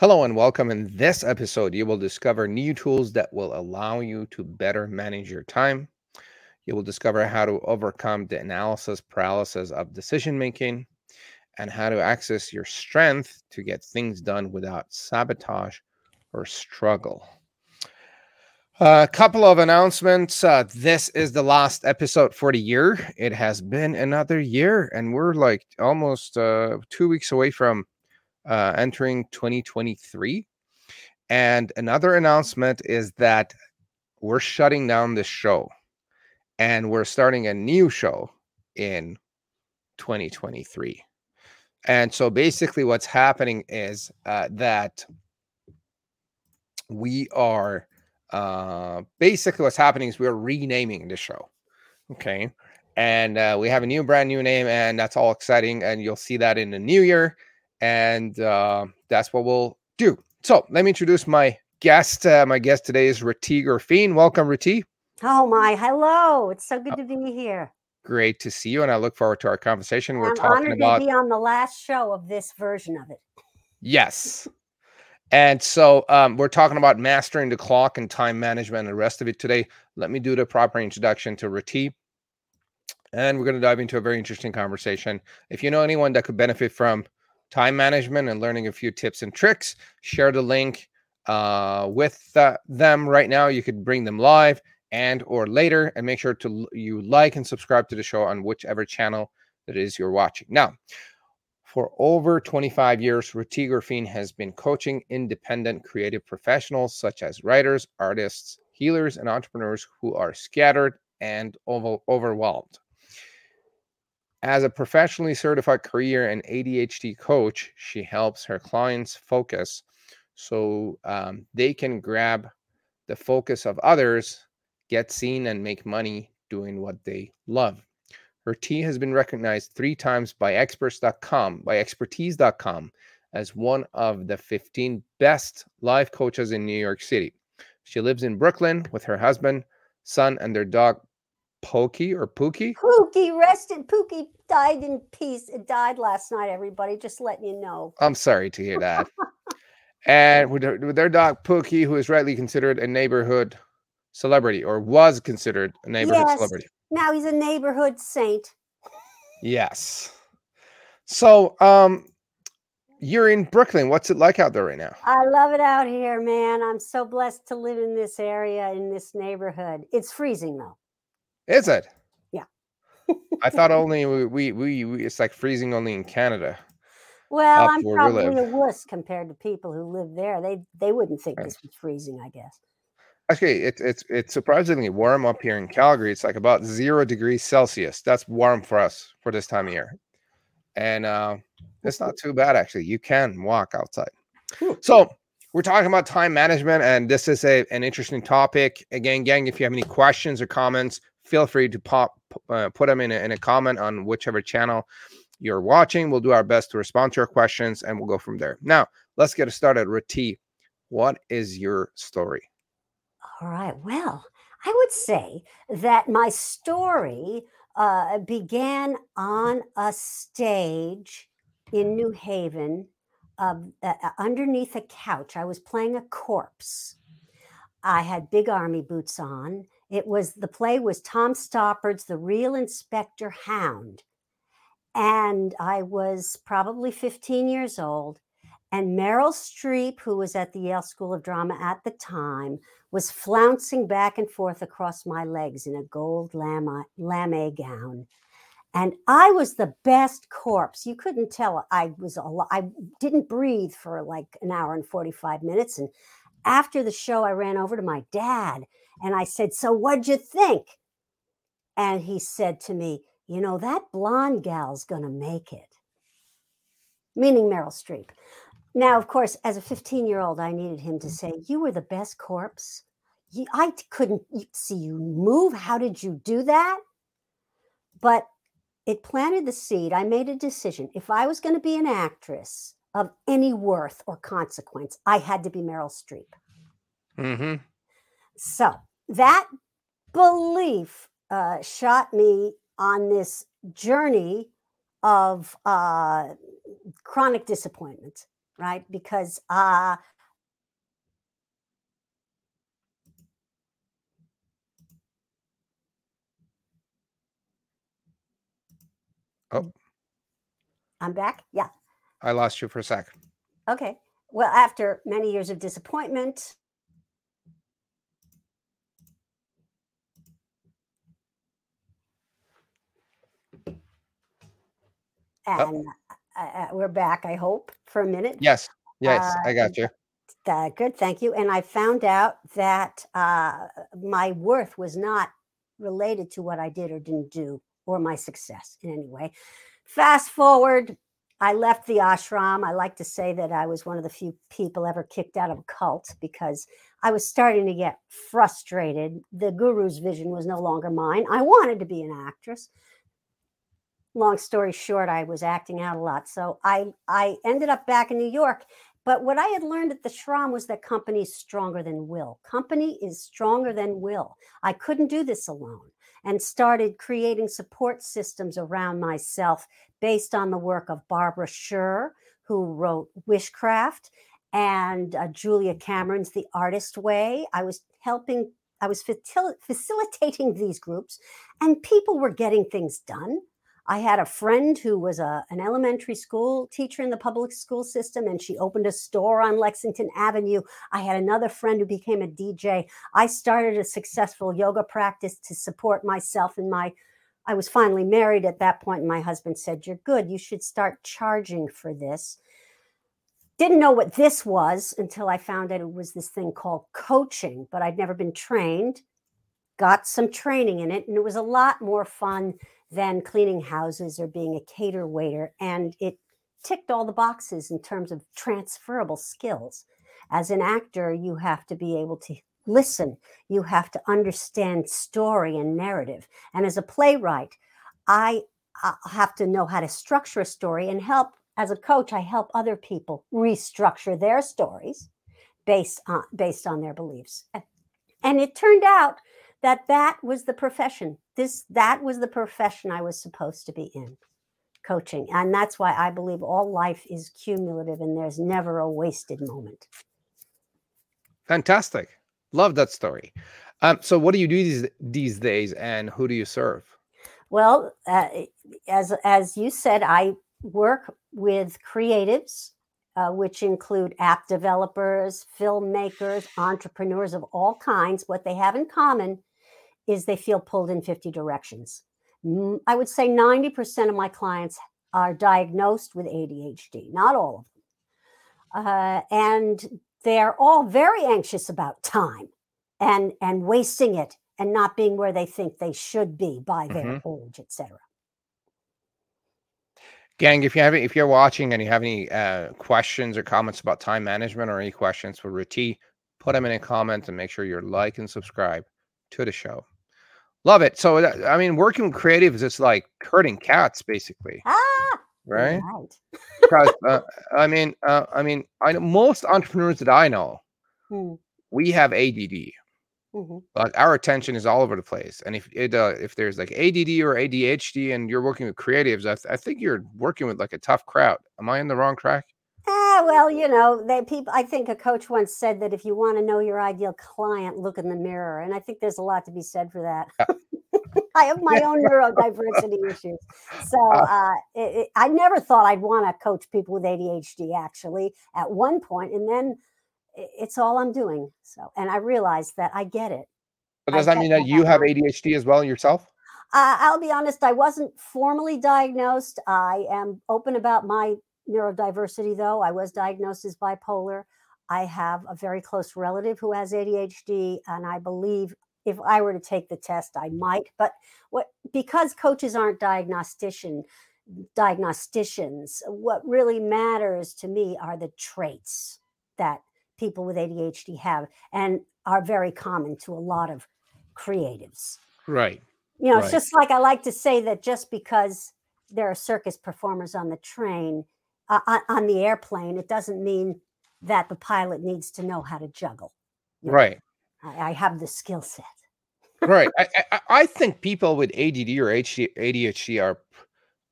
Hello and welcome. In this episode, you will discover new tools that will allow you to better manage your time. You will discover how to overcome the analysis paralysis of decision making and how to access your strength to get things done without sabotage or struggle. A couple of announcements. Uh, this is the last episode for the year. It has been another year, and we're like almost uh, two weeks away from uh, entering 2023. And another announcement is that we're shutting down this show and we're starting a new show in 2023. And so basically, what's happening is uh, that we are uh, basically what's happening is we're renaming the show. Okay. And uh, we have a new brand new name, and that's all exciting. And you'll see that in the new year and uh, that's what we'll do. So let me introduce my guest. Uh, my guest today is Rati Gurfeen. Welcome, Rati. Oh my, hello! It's so good to be here. Great to see you, and I look forward to our conversation. We're I'm talking about to be on the last show of this version of it. Yes, and so um, we're talking about mastering the clock and time management and the rest of it today. Let me do the proper introduction to Rati. And we're going to dive into a very interesting conversation. If you know anyone that could benefit from time management and learning a few tips and tricks. Share the link uh, with uh, them right now. You could bring them live and or later, and make sure to you like and subscribe to the show on whichever channel that is you're watching. Now, for over 25 years, Rati Gurfeen has been coaching independent creative professionals such as writers, artists, healers, and entrepreneurs who are scattered and over- overwhelmed. As a professionally certified career and ADHD coach, she helps her clients focus so um, they can grab the focus of others, get seen, and make money doing what they love. Her tea has been recognized three times by experts.com, by expertise.com, as one of the 15 best life coaches in New York City. She lives in Brooklyn with her husband, son, and their dog Pokey or Pookie? Pookie rested. Pookie died in peace. It died last night, everybody. Just letting you know. I'm sorry to hear that. and with their, with their, dog Pookie, who is rightly considered a neighborhood celebrity or was considered a neighborhood yes. celebrity. Now he's a neighborhood saint. Yes. So, um, you're in Brooklyn. What's it like out there right now? I love it out here, man. I'm so blessed to live in this area, in this neighborhood. It's freezing though. Is it? Yeah. I thought only we, we, we, we, it's like freezing only in Canada. Well, I'm probably a wuss compared to people who live there. They they wouldn't think this was freezing, I guess. Actually, it's it's it's surprisingly warm up here in Calgary. It's like about zero degrees Celsius. That's warm for us for this time of year, and uh, it's not too bad actually. You can walk outside. So we're talking about time management, and this is a an interesting topic. Again, gang, if you have any questions or comments, feel free to pop uh, put them in a, in a comment on whichever channel you're watching. We'll do our best to respond to your questions and we'll go from there. Now, let's get started. Rati, what is your story? All right. Well, I would say that my story uh, began on a stage in New Haven uh, uh, underneath a couch. I was playing a corpse. I had big army boots on it was the play was Tom Stoppard's The Real Inspector Hound. And I was probably 15 years old. And Meryl Streep, who was at the Yale School of Drama at the time, was flouncing back and forth across my legs in a gold lame, gown. And I was the best corpse. You couldn't tell I was al- I didn't breathe for like an hour and 45 minutes. And after the show, I ran over to my dad and I said, So what'd you think? And he said to me, You know, that blonde gal's going to make it, meaning Meryl Streep. Now, of course, as a 15 year old, I needed him to mm. say, You were the best corpse. I couldn't see you move. How did you do that? But it planted the seed. I made a decision. If I was going to be an actress of any worth or consequence, I had to be Meryl Streep. Mm-hmm. So that belief uh, shot me on this journey of uh, chronic disappointment. right? Because uh Oh. I'm back. Yeah. I lost you for a sec. Okay. Well, after many years of disappointment, and uh, uh, we're back, I hope, for a minute. Yes. Yes, Uh, I got you. Uh, good, thank you. And I found out that uh, my worth was not related to what I did or didn't do or my success in any way. Fast forward, I left the ashram. I like to say that I was one of the few people ever kicked out of a cult because I was starting to get frustrated. The guru's vision was no longer mine. I wanted to be an actress. Long story short, I was acting out a lot. So I I ended up back in New York. But what I had learned at the ashram was that company is stronger than will. Company is stronger than will. I couldn't do this alone and started creating support systems around myself based on the work of Barbara Sher, who wrote Wishcraft, and uh, Julia Cameron's The Artist Way. I was helping, I was facil- facilitating these groups, and people were getting things done. I had a friend who was a, an elementary school teacher in the public school system, and she opened a store on Lexington Avenue. I had another friend who became a DJ. I started a successful yoga practice to support myself and my. I was finally married at that point, and my husband said, You're good. You should start charging for this. Didn't know what this was until I found out it was this thing called coaching, but I'd never been trained. Got some training in it, and it was a lot more fun than cleaning houses or being a cater waiter. And it ticked all the boxes in terms of transferable skills. As an actor, you have to be able to listen, you have to understand story and narrative. And as a playwright, I, have to know how to structure a story and help. As a coach, I help other people restructure their stories based on based on their beliefs. And it turned out that that was the profession this that was the profession i was supposed to be in coaching and that's why i believe all life is cumulative and there's never a wasted moment Fantastic. Love that story. Um, so what do you do these these days and who do you serve? well uh, as as you said i work with creatives uh, which include app developers filmmakers entrepreneurs of all kinds what they have in common is they feel pulled in 50 directions. I would say 90% of my clients are diagnosed with ADHD, not all of them. Uh, and they're all very anxious about time and, and wasting it and not being where they think they should be by their Mhm. age, etc. Gang, if you have if you're watching and you have any uh, questions or comments about time management or any questions for Rati, put them in a comment and make sure you're like and subscribe to the show. Love it. So I mean, working with creatives is like herding cats, basically, Ah, right? right. Because uh, I mean, uh, I mean, I know most entrepreneurs that I know, Hmm, we have ADD. mhm. Like our attention is all over the place, and if it uh, if there's like ADD or ADHD, and you're working with creatives, I, th- I think you're working with like a tough crowd. Am I in the wrong track? Ah, well, you know, they people. I think a coach once said that if you want to know your ideal client, look in the mirror, and I think there's a lot to be said for that. I have my own neurodiversity issues, so uh, it, it, I never thought I'd want to coach people with ADHD. Actually, at one point, and then i- it's all I'm doing. So, and I realized that I get it. But I does that mean that that you have. ADHD as well yourself? Uh, I'll be honest, I wasn't formally diagnosed. I am open about my neurodiversity, though. I was diagnosed as bipolar. I have a very close relative who has ADHD, and I believe if I were to take the test, I might. But what because coaches aren't diagnostician diagnosticians, what really matters to me are the traits that people with ADHD have and are very common to a lot of creatives Right. you know, it's just like I like to say that just because there are circus performers on the train, uh, on, on the airplane, it doesn't mean that the pilot needs to know how to juggle. Yeah. Right. I, I have the skill set. Right. I, I I think people with ADD or ADHD are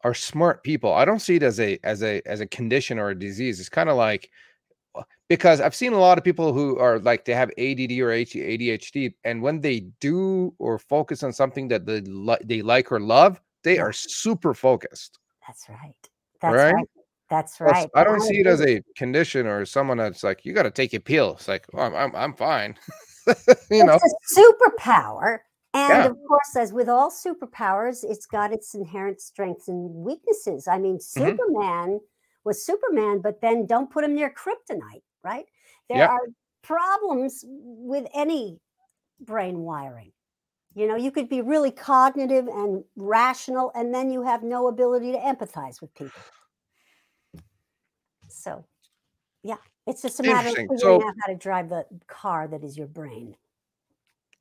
are smart people. I don't see it as a as a as a condition or a disease. It's kind of like uh, because I've seen a lot of people who are like they have ADD or ADHD, and when they do or focus on something that they li- they like or love, they are super focused. That's right. That's Right? right. That's right. I don't see it as a condition or someone that's like you got to take your pill. It's like oh, I'm I'm, I'm fine. you know, It's a superpower. And Yeah. of course, as with all superpowers, it's got its inherent strengths and weaknesses. I mean, Mm-hmm. Superman was Superman, but then don't put him near kryptonite, right? There Yep. are problems with any brain wiring. You know, you could be really cognitive and rational, and then you have no ability to empathize with people. So, yeah, it's just a matter of figuring So- out how to drive the car that is your brain.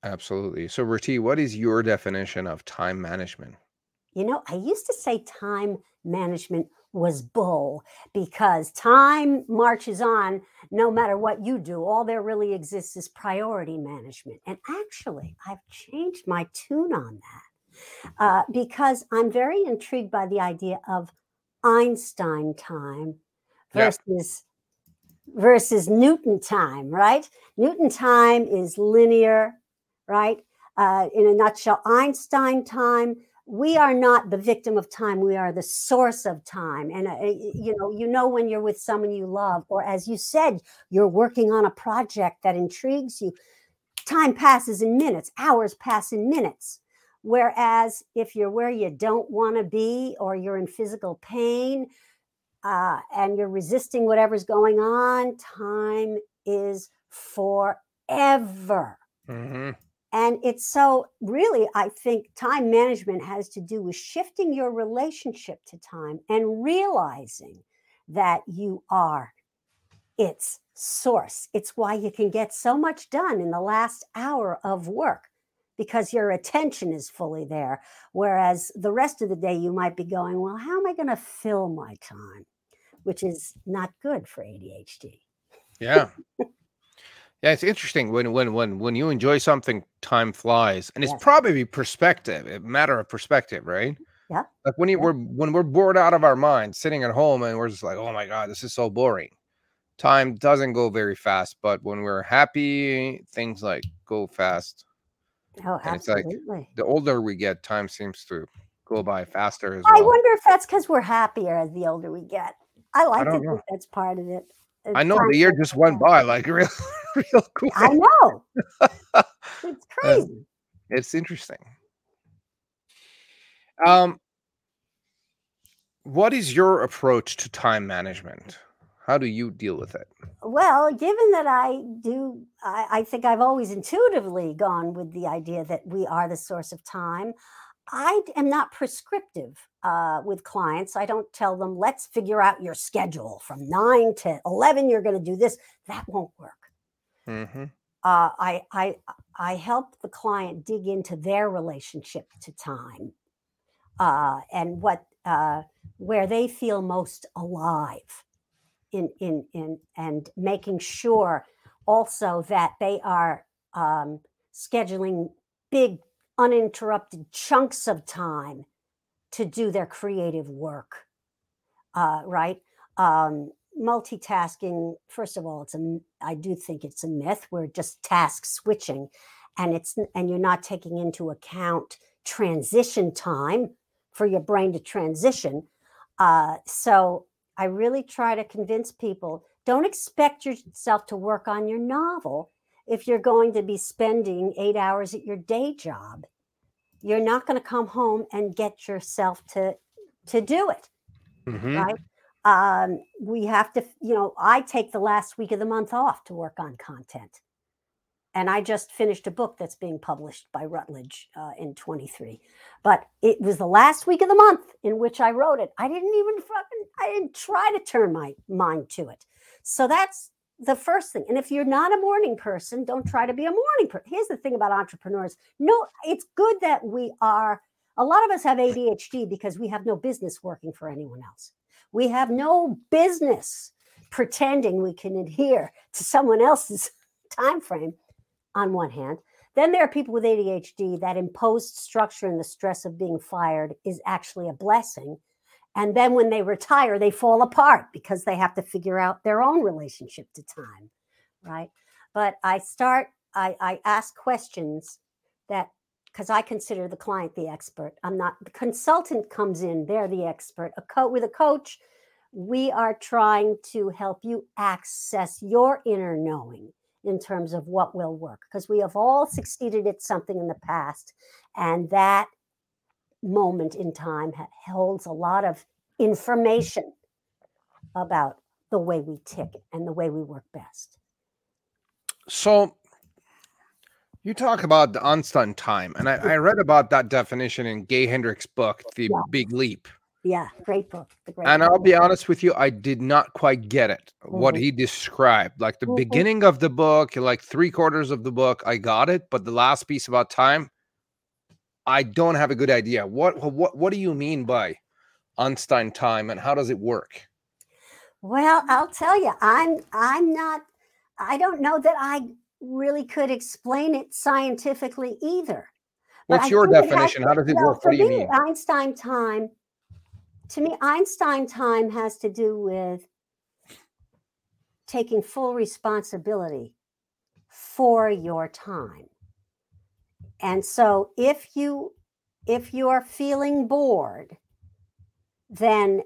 absolutely. So, Rati, what is your definition of time management? You know, I used to say time management was bull because time marches on no matter what you do. All there really exists is priority management. And actually, I've changed my tune on that uh, because I'm very intrigued by the idea of Einstein time Yeah. versus versus Newton time, right? Newton time is linear, right? Uh, in a nutshell, Einstein time we are not the victim of time we are the source of time and uh, you know you know when you're with someone you love or as you said you're working on a project that intrigues you time passes in minutes hours pass in minutes whereas if you're where you don't want to be or you're in physical pain uh, and you're resisting whatever's going on time is forever hmm and it's so really, I think time management has to do with shifting your relationship to time and realizing that you are its source. It's why you can get so much done in the last hour of work because your attention is fully there. Whereas the rest of the day, you might be going, Well, how am I going to fill my time? Which is not good for ADHD. Yeah. Yeah, it's interesting when when when when you enjoy something, time flies, and it's Yes. probably perspective, a matter of perspective, right? Yeah, Like when you yeah. we're when we're bored out of our mind, sitting at home, and we're just like, "Oh my god, this is so boring." Time doesn't go very fast, but when we're happy, things like go fast. Oh, And it's like absolutely. the older we get, time seems to go by faster as I well. wonder if that's because we're happier as the older we get. I like to don't think that's part of it. I know the year just went by like real, real quick. I know. It's crazy. It's interesting. Um, what is your approach to time management? How do you deal with it? Well, given that I do, I, I think I've always intuitively gone with the idea that we are the source of time. I am not prescriptive uh, with clients. I don't tell them, let's figure out your schedule from nine to 11, you're going to do this. That won't work. hmm uh, I, I I help the client dig into their relationship to time uh, and what uh, where they feel most alive in in in and making sure also that they are um, scheduling big uninterrupted chunks of time to do their creative work uh, right? Um, multitasking first of all it's a, I do think it's a myth we're just task switching and it's and you're not taking into account transition time for your brain to transition uh, so i really try to convince people don't expect yourself to work on your novel if you're going to be spending eight hours at your day job you're not going to come home and get yourself to to do it hmm right? Um, we have to, you know, I take the last week of the month off to work on content. And I just finished a book that's being published by Routledge uh, in 23. But it was the last week of the month in which I wrote it. I didn't even fucking, I didn't try to turn my mind to it. So that's the first thing. And if you're not a morning person, don't try to be a morning person. Here's the thing about entrepreneurs. No, it's good that we are, a lot of us have ADHD because we have no business working for anyone else. We have no business pretending we can adhere to someone else's time frame on one hand. Then there are people with ADHD that imposed structure and the stress of being fired is actually a blessing And then when they retire, they fall apart because they have to figure out their own relationship to time, right? But I start, I, I ask questions that because I consider the client the expert. I'm not the consultant comes in, they're the expert. A coach with a coach, we are trying to help you access your inner knowing in terms of what will work because we have all succeeded at something in the past and that moment in time holds a lot of information about the way we tick and the way we work best. So you talk about the Einstein time, and I, I, read about that definition in Gay Hendricks' book, The yeah. Big Leap. Yeah, great book. Great and book. I'll be honest with you, I did not quite get it. Mm-hmm. What he described, like the mm-hmm. beginning of the book, like three quarters of the book, I got it, but the last piece about time, I don't have a good idea. What what what do you mean by Einstein time, and how does it work? Well, I'll tell you, I'm I'm not. I don't know that I really could explain it scientifically either. What's your definition? How does it well, work? What do you mean? Einstein time, to me, Einstein time has to do with taking full responsibility for your time. And so if you if you are feeling bored, then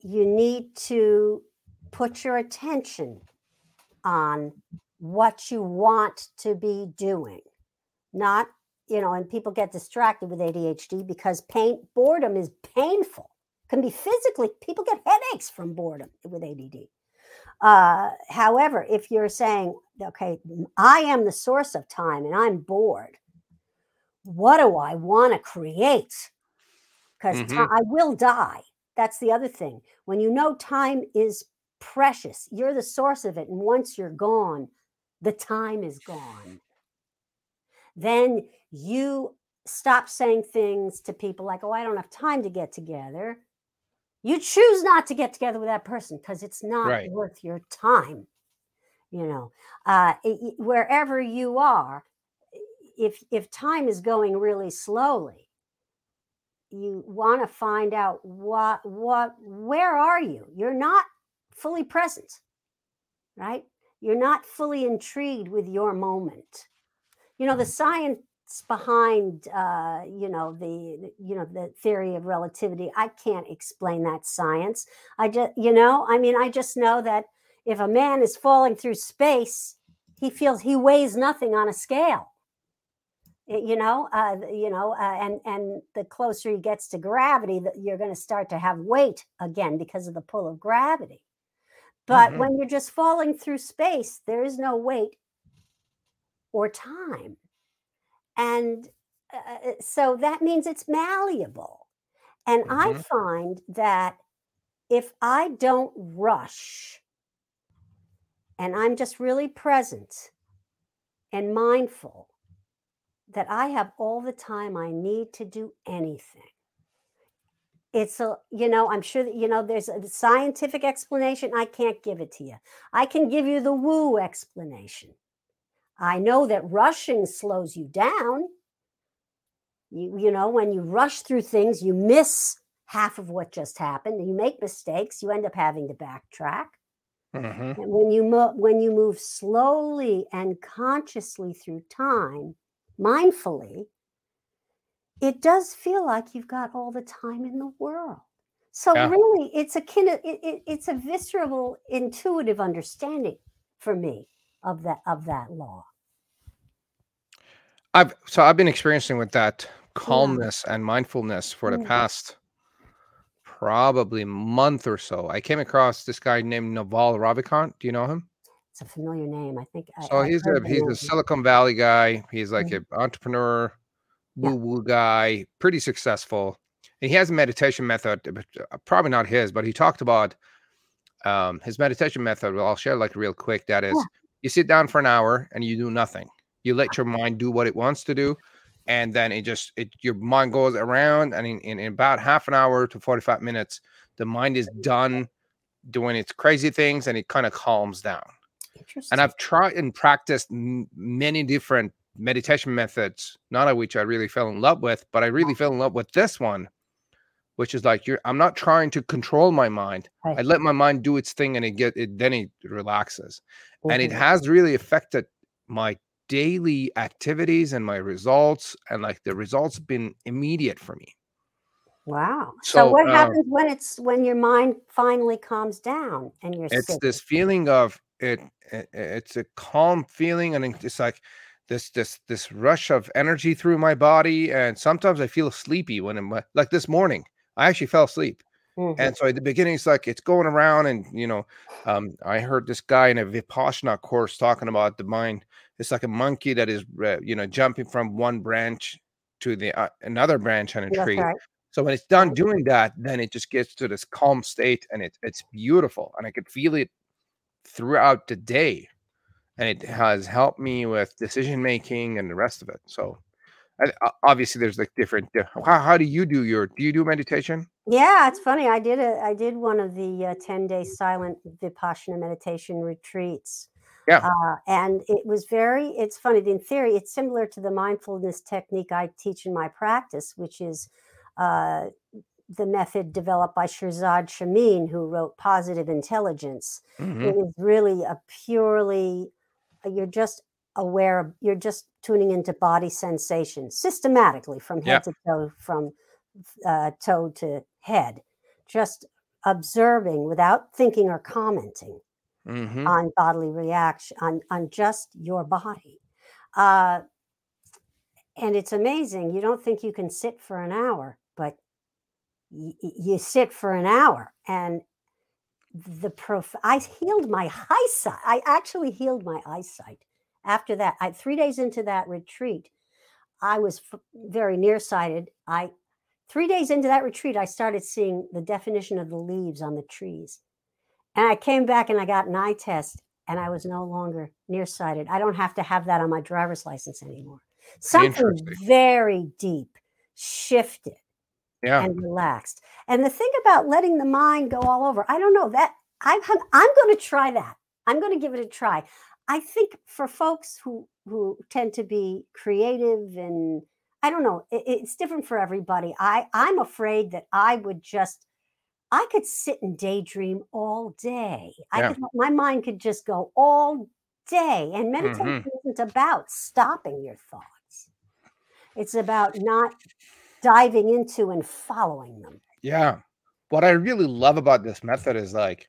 you need to put your attention on what you want to be doing, not, you know, and people get distracted with ADHD because pain, boredom is painful, can be physically, people get headaches from boredom with ADD. Uh, however, if you're saying, okay, I am the source of time and I'm bored, what do I want to create? Because mm-hmm. I will die. That's the other thing. When you know time is precious, you're the source of it. And once you're gone, the time is gone. Then you stop saying things to people like, oh, I don't have time to get together. You choose not to get together with that person because it's not right. worth your time. You know, uh, it, wherever you are, if if time is going really slowly, you want to find out what what where are you? You're not fully present, right? You're not fully intrigued with your moment. You know, the mm-hmm. science behind uh, you know the you know the theory of relativity i can't explain that science i just you know i mean i just know that if a man is falling through space he feels he weighs nothing on a scale you know uh, you know uh, and and the closer he gets to gravity that you're going to start to have weight again because of the pull of gravity but mm-hmm. when you're just falling through space, there is no weight or time. And uh, uh so that means it's malleable. And mm-hmm. I find that if I don't rush and I'm just really present and mindful, that I have all the time I need to do anything. It's a you know i'm sure that you know there's a scientific explanation i can't give it to you. I can give you the woo explanation. I know that rushing slows you down. You, you know when you rush through things you miss half of what just happened. You make mistakes you end up having to backtrack. Mm-hmm. and when you mo- when you move slowly and consciously through time mindfully it does feel like you've got all the time in the world. So yeah. really, it's a kind of it, it, it's a visceral, intuitive understanding for me of that of that law. I've so I've been experiencing with that calmness yeah. and mindfulness for the mm-hmm. past probably month or so. I came across this guy named Naval Ravikant. Do you know him? It's a familiar name. I think. So I, he's a he's a Silicon Valley guy. He's like mm-hmm. an entrepreneur woo woo guy, pretty successful. And he has a meditation method, uh, probably not his, but he talked about um, his meditation method. Well, I'll share like real quick. That is, yeah. you sit down for an hour and you do nothing. You let your mind do what it wants to do, and then it just it your mind goes around, and in, in, in about half an hour to forty five minutes, the mind is done doing its crazy things, and it kind of calms down. And I've tried and practiced m- many different meditation methods, none of which I really fell in love with, but I really fell in love with this one which is like you're I'm not trying to control my mind. Right. I let my mind do its thing and it get it then it relaxes. And it has really affected my daily activities and my results and like the results been immediate for me. Wow. So, So, what uh, happens when it's when your mind finally calms down and you're It's sick? this feeling of it, it it's a calm feeling and it's like this this this rush of energy through my body and sometimes I feel sleepy when I'm like this morning. I actually fell asleep. Mhm. And so at the beginning, it's like it's going around, and you know, um, I heard this guy in a Vipassana course talking about the mind. It's like a monkey that is, uh, you know, jumping from one branch to the uh, another branch on a That's tree. right. So when it's done doing that, then it just gets to this calm state, and it's it's beautiful, and I could feel it throughout the day, and it has helped me with decision making and the rest of it. So. I, o- obviously, there's like different. How, how do you do your? Do you do meditation? Yeah, it's funny. I did a I did one of the uh, 10 day silent Vipassana meditation retreats. Yeah. Uh, and it was very, it's funny. In theory, it's similar to the mindfulness technique I teach in my practice, which is uh, the method developed by Shirzad Chamine, who wrote Positive Intelligence. Mhm. It is really a purely, uh, you're just aware of, you're just tuning into body sensations systematically from head Yeah. to toe, from uh, toe to head, just observing without thinking or commenting Mhm. on bodily reaction, on, on just your body. Uh, and it's amazing. You don't think you can sit for an hour, y- you sit for an hour and the prof I healed my eyesight. I actually healed my eyesight after that. I three days into that retreat, I was f- very nearsighted. I three days into that retreat, I started seeing the definition of the leaves on the trees. And I came back and I got an eye test and I was no longer nearsighted. I don't have to have that on my driver's license anymore. Something very deep shifted Yeah. and relaxed. And the thing about letting the mind go all over, I don't know that I'm I'm going to try that. I'm going to give it a try. I think for folks who who tend to be creative and I don't know, it, it's different for everybody. I I'm afraid that I would just I could sit and daydream all day. I could my mind could just go all day. And meditation Mhm. isn't about stopping your thoughts. It's about not diving into and following them. Yeah. What I really love about this method is like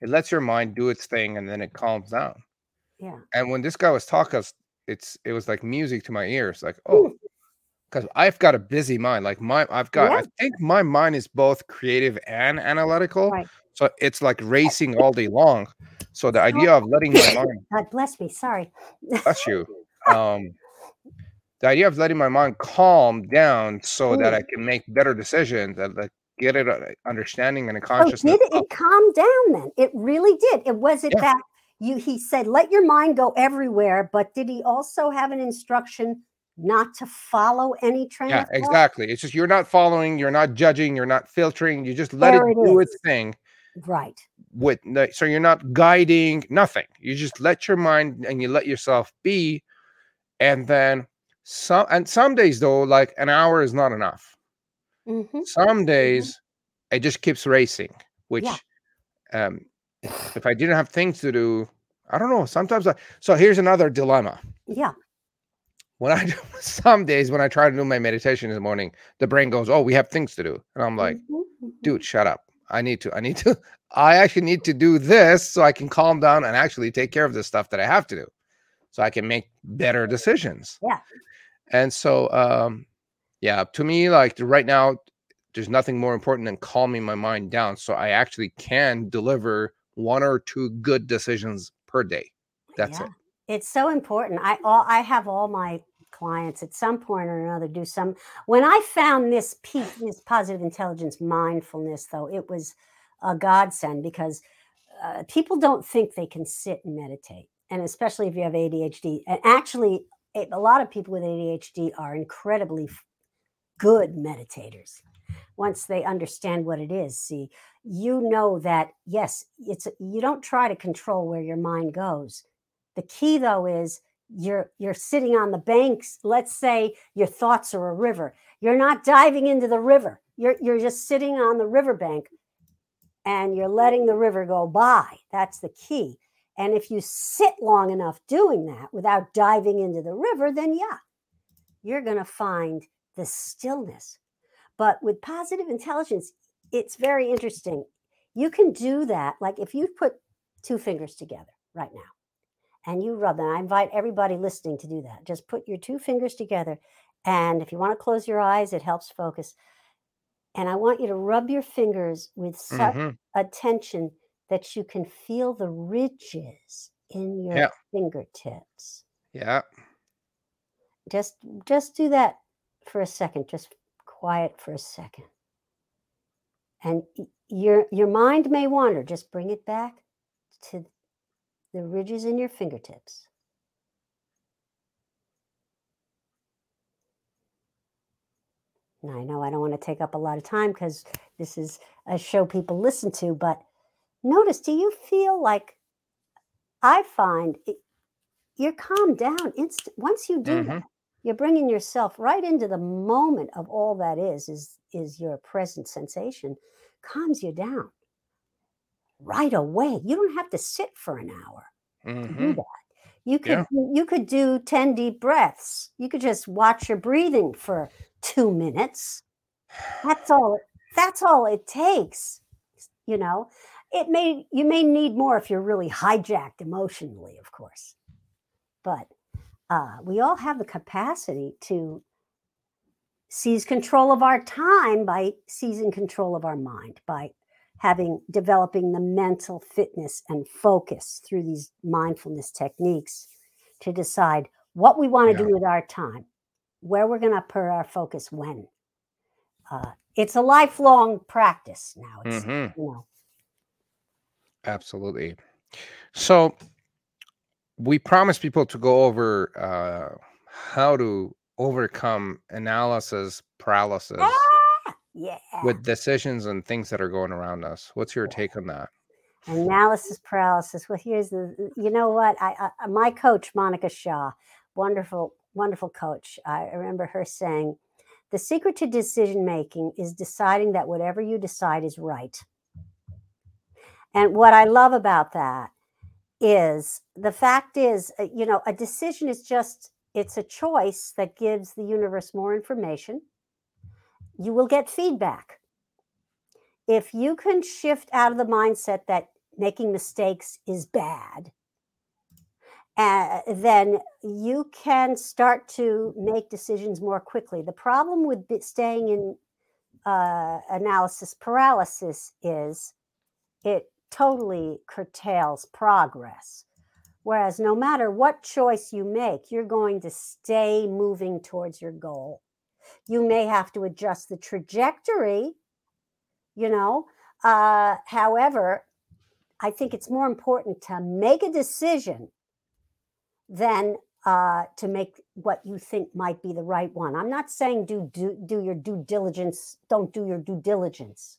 it lets your mind do its thing and then it calms down. Yeah. And when this guy was talking, it's it was like music to my ears. Like, oh, because I've got a busy mind. Like my I've got I think my mind is both creative and analytical. Right. So it's like racing all day long. So the idea of letting my mind God bless me. Sorry. bless you. Um the idea of letting my mind calm down so that Mm. I can make better decisions and like get it uh, understanding and a Oh, consciousness did it, calm down then? It really did. It was it Yeah. that you he said let your mind go everywhere, but did he also have an instruction not to follow any train Yeah, exactly. It's just you're not following, you're not judging, you're not filtering. You just let There it it do its thing Right. with so you're not guiding nothing. You just let your mind and you let yourself be. And then some and some days though, like an hour is not enough. hmm Some days it just keeps racing, which Yeah. um if I didn't have things to do, I don't know. Sometimes I so here's another dilemma. Yeah. When I do some days when I try to do my meditation in the morning, the brain goes, Oh, we have things to do. And I'm like, Mhm, mhm. dude, shut up. I need to, I need to, I actually need to do this so I can calm down and actually take care of the stuff that I have to do. So I can make better decisions. Yeah. And so um yeah, to me, like right now, there's nothing more important than calming my mind down so I actually can deliver one or two good decisions per day. That's Yeah. it. It's so important. I all I have all my clients at some point or another do some when I found this peak, this positive intelligence mindfulness, though, it was a godsend because uh, people don't think they can sit and meditate. And especially if you have ADHD. And actually, a lot of people with ADHD are incredibly good meditators once they understand what it is. See, you know that yes, it's you don't try to control where your mind goes. The key though is you're you're sitting on the banks. Let's say your thoughts are a river. You're not diving into the river. You're you're just sitting on the riverbank and you're letting the river go by. That's the key. And if you sit long enough doing that without diving into the river, then yeah, you're going to find the stillness. But with positive intelligence, it's very interesting. You can do that. Like if you put two fingers together right now and you rub them, I invite everybody listening to do that. Just put your two fingers together. And if you want to close your eyes, it helps focus. And I want you to rub your fingers with such hmm attention that you can feel the ridges in your Yeah. fingertips. Yeah. Just just do that for a second. Just quiet for a second. And your your mind may wander. Just bring it back to the ridges in your fingertips. Now, I know I don't want to take up a lot of time because this is a show people listen to, but notice do you feel like I find it, you're calmed down instant once you do hmm that you're bringing yourself right into the moment of all that is is is your present sensation calms you down. Right away. You don't have to sit for an hour to do hmm that. You could Yeah. you could do 10 deep breaths. You could just watch your breathing for 2 minutes. That's all that's all it takes you know it may you may need more if you're really hijacked emotionally of course. But uh, we all have the capacity to seize control of our time by seizing control of our mind by having developing the mental fitness and focus through these mindfulness techniques to decide what we want to Yeah. do with our time where we're going to put our focus when. Uh, it's a lifelong practice now it's hmm you know Absolutely. So we promised people to go over uh, how to overcome analysis paralysis ah, yeah with decisions and things that are going around us. What's your yeah. take on that? analysis paralysis well here's the you know what I, I my coach monica shaw wonderful wonderful coach i remember her saying the secret to decision making is deciding that whatever you decide is right and what i love about that is the fact is uh, you know a decision is just it's a choice that gives the universe more information you will get feedback if you can shift out of the mindset that making mistakes is bad, uh, then you can start to make decisions more quickly. The problem with staying in uh, analysis paralysis is it totally curtails progress. Whereas no matter what choice you make, you're going to stay moving towards your goal. You may have to adjust the trajectory, you know. Uh, however, I think it's more important to make a decision than uh, to make what you think might be the right one. I'm not saying do, do do your due diligence, don't do your due diligence,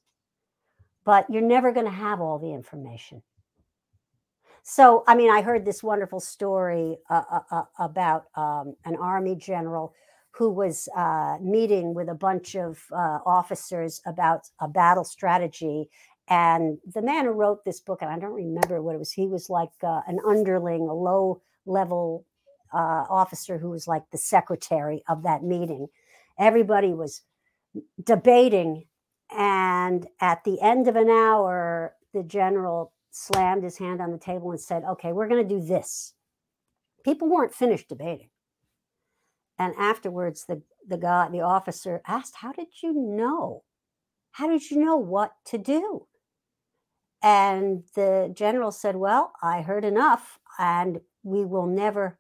but you're never going to have all the information. So, I mean, I heard this wonderful story uh, uh, uh, about um, an army general who was uh, meeting with a bunch of uh, officers about a battle strategy. And the man who wrote this book, and I don't remember what it was, he was like uh, an underling, a low level officer who was like the secretary of that meeting. Everybody was debating. And at the end of an hour, the general slammed his hand on the table and said, Okay, we're going to do this. People weren't finished debating. And afterwards, the, the guy, the officer asked, How did you know? How did you know what to do? And the general said, Well, I heard enough, and we will never,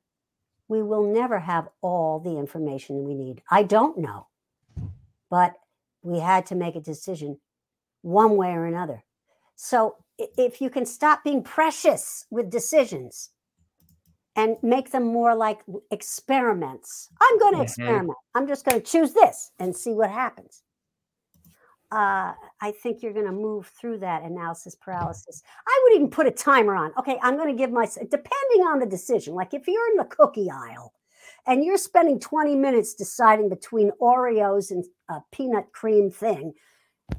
we will never have all the information we need. I don't know. But we had to make a decision one way or another. So if you can stop being precious with decisions and make them more like experiments, I'm going to hmm experiment. I'm just going to choose this and see what happens. Uh, I think you're going to move through that analysis paralysis. I would even put a timer on. Okay, I'm going to give myself, depending on the decision. Like if you're in the cookie aisle and you're spending 20 minutes deciding between Oreos and a peanut cream thing,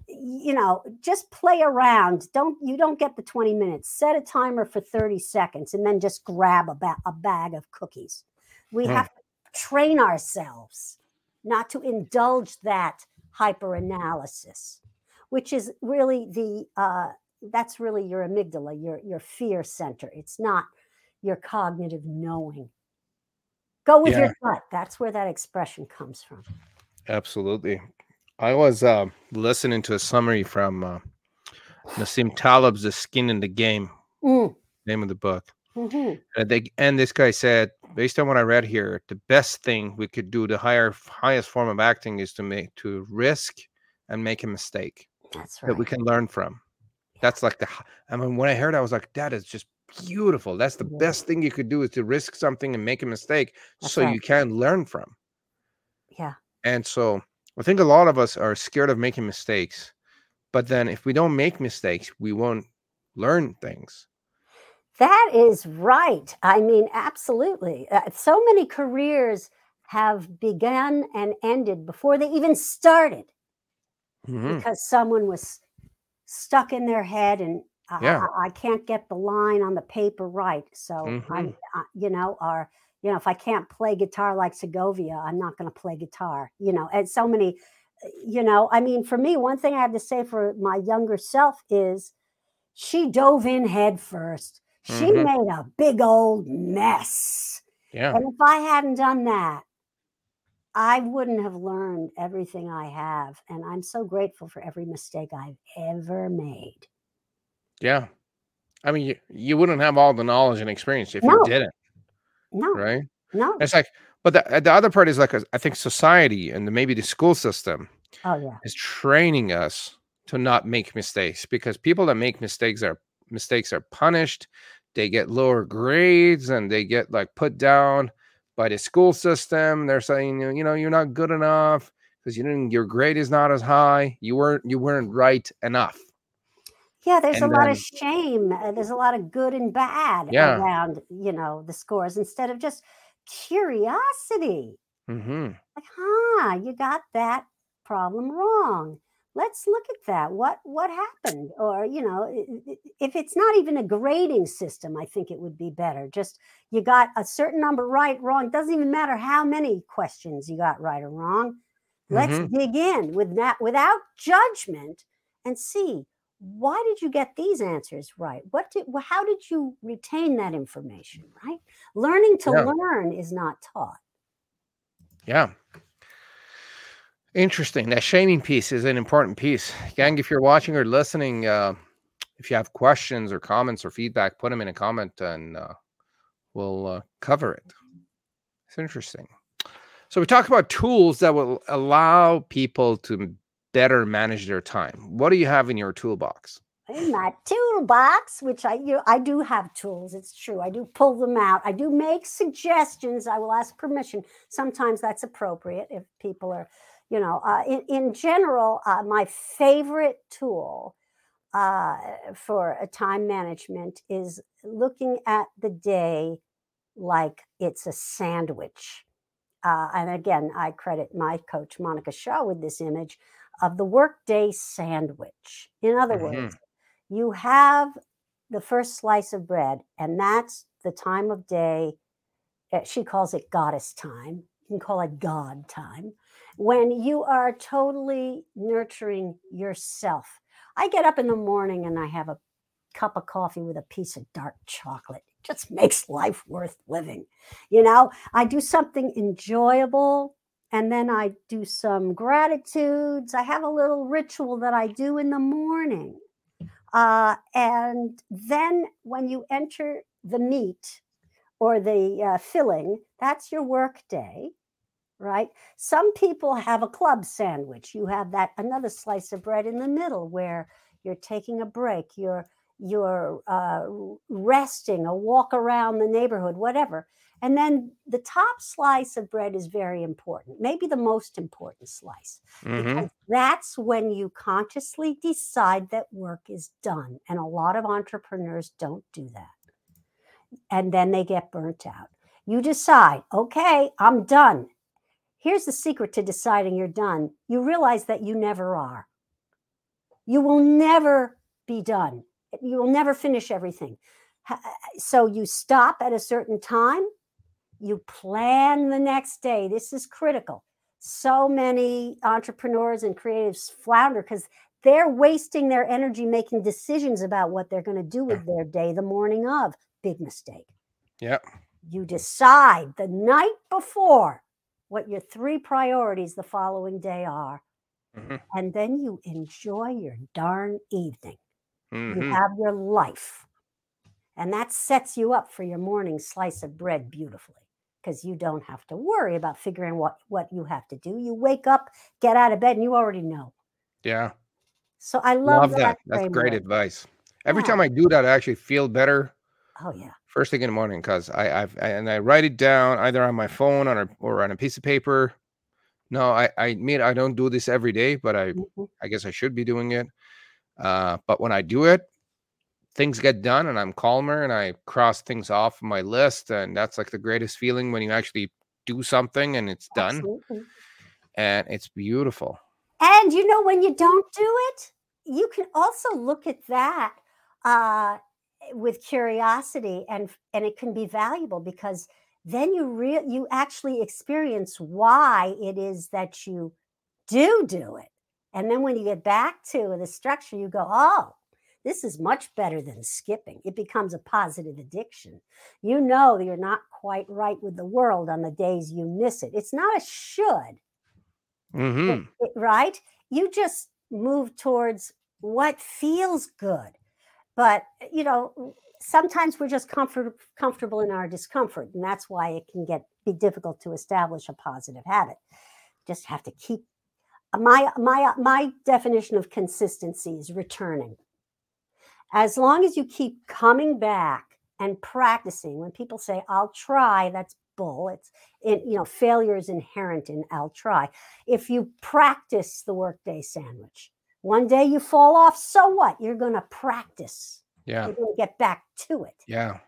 you know, just play around. Don't you don't get the 20 minutes. Set a timer for 30 seconds and then just grab a, ba- a bag of cookies. We Hmm. have to train ourselves not to indulge that hyper analysis, which is really the uh, that's really your amygdala, your your fear center. It's not your cognitive knowing. Go with Yeah. your gut. That's where that expression comes from. Absolutely. I was uh, listening to a summary from uh, Nassim Taleb's "The Skin in the Game," Mm, name of the book. mhm. And they and this guy said, based on what I read here, the best thing we could do, the higher highest form of acting, is to make to risk and make a mistake That's that we can learn from. That's like the. I mean, when I heard, it, I was like, that is just beautiful. That's the Yeah. best thing you could do is to risk something and make a mistake, That's so right. you can learn from. Yeah. And so I think a lot of us are scared of making mistakes. But then if we don't make mistakes, we won't learn things. That is right. I mean, absolutely. Uh, so many careers have begun and ended before they even started Mhm. because someone was stuck in their head and Yeah. I, I can't get the line on the paper right. So I'm, Mhm. uh, you know, or you know, if I can't play guitar like Segovia, I'm not going to play guitar. You know, and so many, uh, you know, I mean, for me, one thing I have to say for my younger self is she dove in head first. She Mhm. made a big old mess. Yeah. And if I hadn't done that, I wouldn't have learned everything I have. And I'm so grateful for every mistake I've ever made. Yeah. I mean, you, you wouldn't have all the knowledge and experience if No. you didn't, No, right? no. It's like, but the, the other part is like, uh, I think society and maybe the school system Oh, yeah. is training us to not make mistakes because people that make mistakes are mistakes are punished. They get lower grades and they get like put down by the school system. They're saying, you know, you're not good enough because you didn't, your grade is not as high. You weren't, you weren't right enough. Yeah, there's And a lot then- of shame. uh, There's a lot of good and bad Yeah. around, you know, the scores instead of just curiosity. hmm Like, huh, you got that problem wrong. Let's look at that. What what happened? Or, you know, if it's not even a grading system, I think it would be better. Just you got a certain number right, wrong. Doesn't even matter how many questions you got right or wrong. Let's Mhm. dig in with that without judgment and see why did you get these answers right? What did how did you retain that information, right? Learning to Yeah. learn is not taught. Yeah. Interesting. That shaming piece is an important piece. Gang, if you're watching or listening, uh, if you have questions or comments or feedback, put them in a comment and uh, we'll uh, cover it. It's interesting. So we talk about tools that will allow people to better manage their time. What do you have in your toolbox? in my toolbox, which I you I do have tools. It's true. I do pull them out. I do make suggestions. I will ask permission. Sometimes that's appropriate if people are, you know, uh, in in general. Uh, my favorite tool uh, for a time management is looking at the day like it's a sandwich. Uh, and again, I credit my coach Monica Shah with this image of the workday sandwich. In other Mhm. words, you have the first slice of bread, and that's the time of day. uh, She calls it goddess time. You can call it God time. When you are totally nurturing yourself. I get up in the morning and I have a cup of coffee with a piece of dark chocolate. It just makes life worth living. You know, I do something enjoyable and then I do some gratitudes. I have a little ritual that I do in the morning. Uh, and then when you enter the meat or the uh, filling, that's your work day, right? Some people have a club sandwich. You have that another slice of bread in the middle where you're taking a break, you're you're uh, resting, a walk around the neighborhood, whatever. And then the top slice of bread is very important, maybe the most important slice Mhm. because that's when you consciously decide that work is done. And a lot of entrepreneurs don't do that. And then they get burnt out. You decide, okay, I'm done. Here's the secret to deciding you're done you realize that you never are. You will never be done, you will never finish everything. So you stop at a certain time, you plan the next day. This is critical. So many entrepreneurs and creatives flounder because they're wasting their energy making decisions about what they're going to do with their day the morning of. Big mistake. Yeah. You decide the night before what your three priorities the following day are. Mm-hmm. And then you enjoy your darn evening. Mm-hmm. You have your life. And that sets you up for your morning slice of bread beautifully because you don't have to worry about figuring what, what you have to do. You wake up, get out of bed, and you already know. Yeah. So I love, love that. that. That's great advice. Every yeah. time I do that, I actually feel better. Oh yeah. First thing in the morning, because I, I've I, and I write it down either on my phone or or on a piece of paper. No, I I mean I don't do this every day, but I mm-hmm. I guess I should be doing it. Uh, but when I do it, things get done and I'm calmer and I cross things off my list, and that's like the greatest feeling when you actually do something and it's done, Absolutely. and it's beautiful. And you know, when you don't do it, you can also look at that uh, with curiosity, and and it can be valuable because then you real you actually experience why it is that you do do it, and then when you get back to the structure, you go, oh. This is much better than skipping. It becomes a positive addiction. You know you're not quite right with the world on the days you miss it. It's not a should, Mm-hmm. It, right? You just move towards what feels good. But, you know, sometimes we're just comfort, comfortable in our discomfort. And that's why it can get be difficult to establish a positive habit. Just have to keep my my my definition of consistency is returning. As long as you keep coming back and practicing, when people say, I'll try, that's bull. It's it, you know, failure is inherent in I'll try. If you practice the workday sandwich, one day you fall off, so what? You're going to practice. Yeah. You're going to get back to it. Yeah.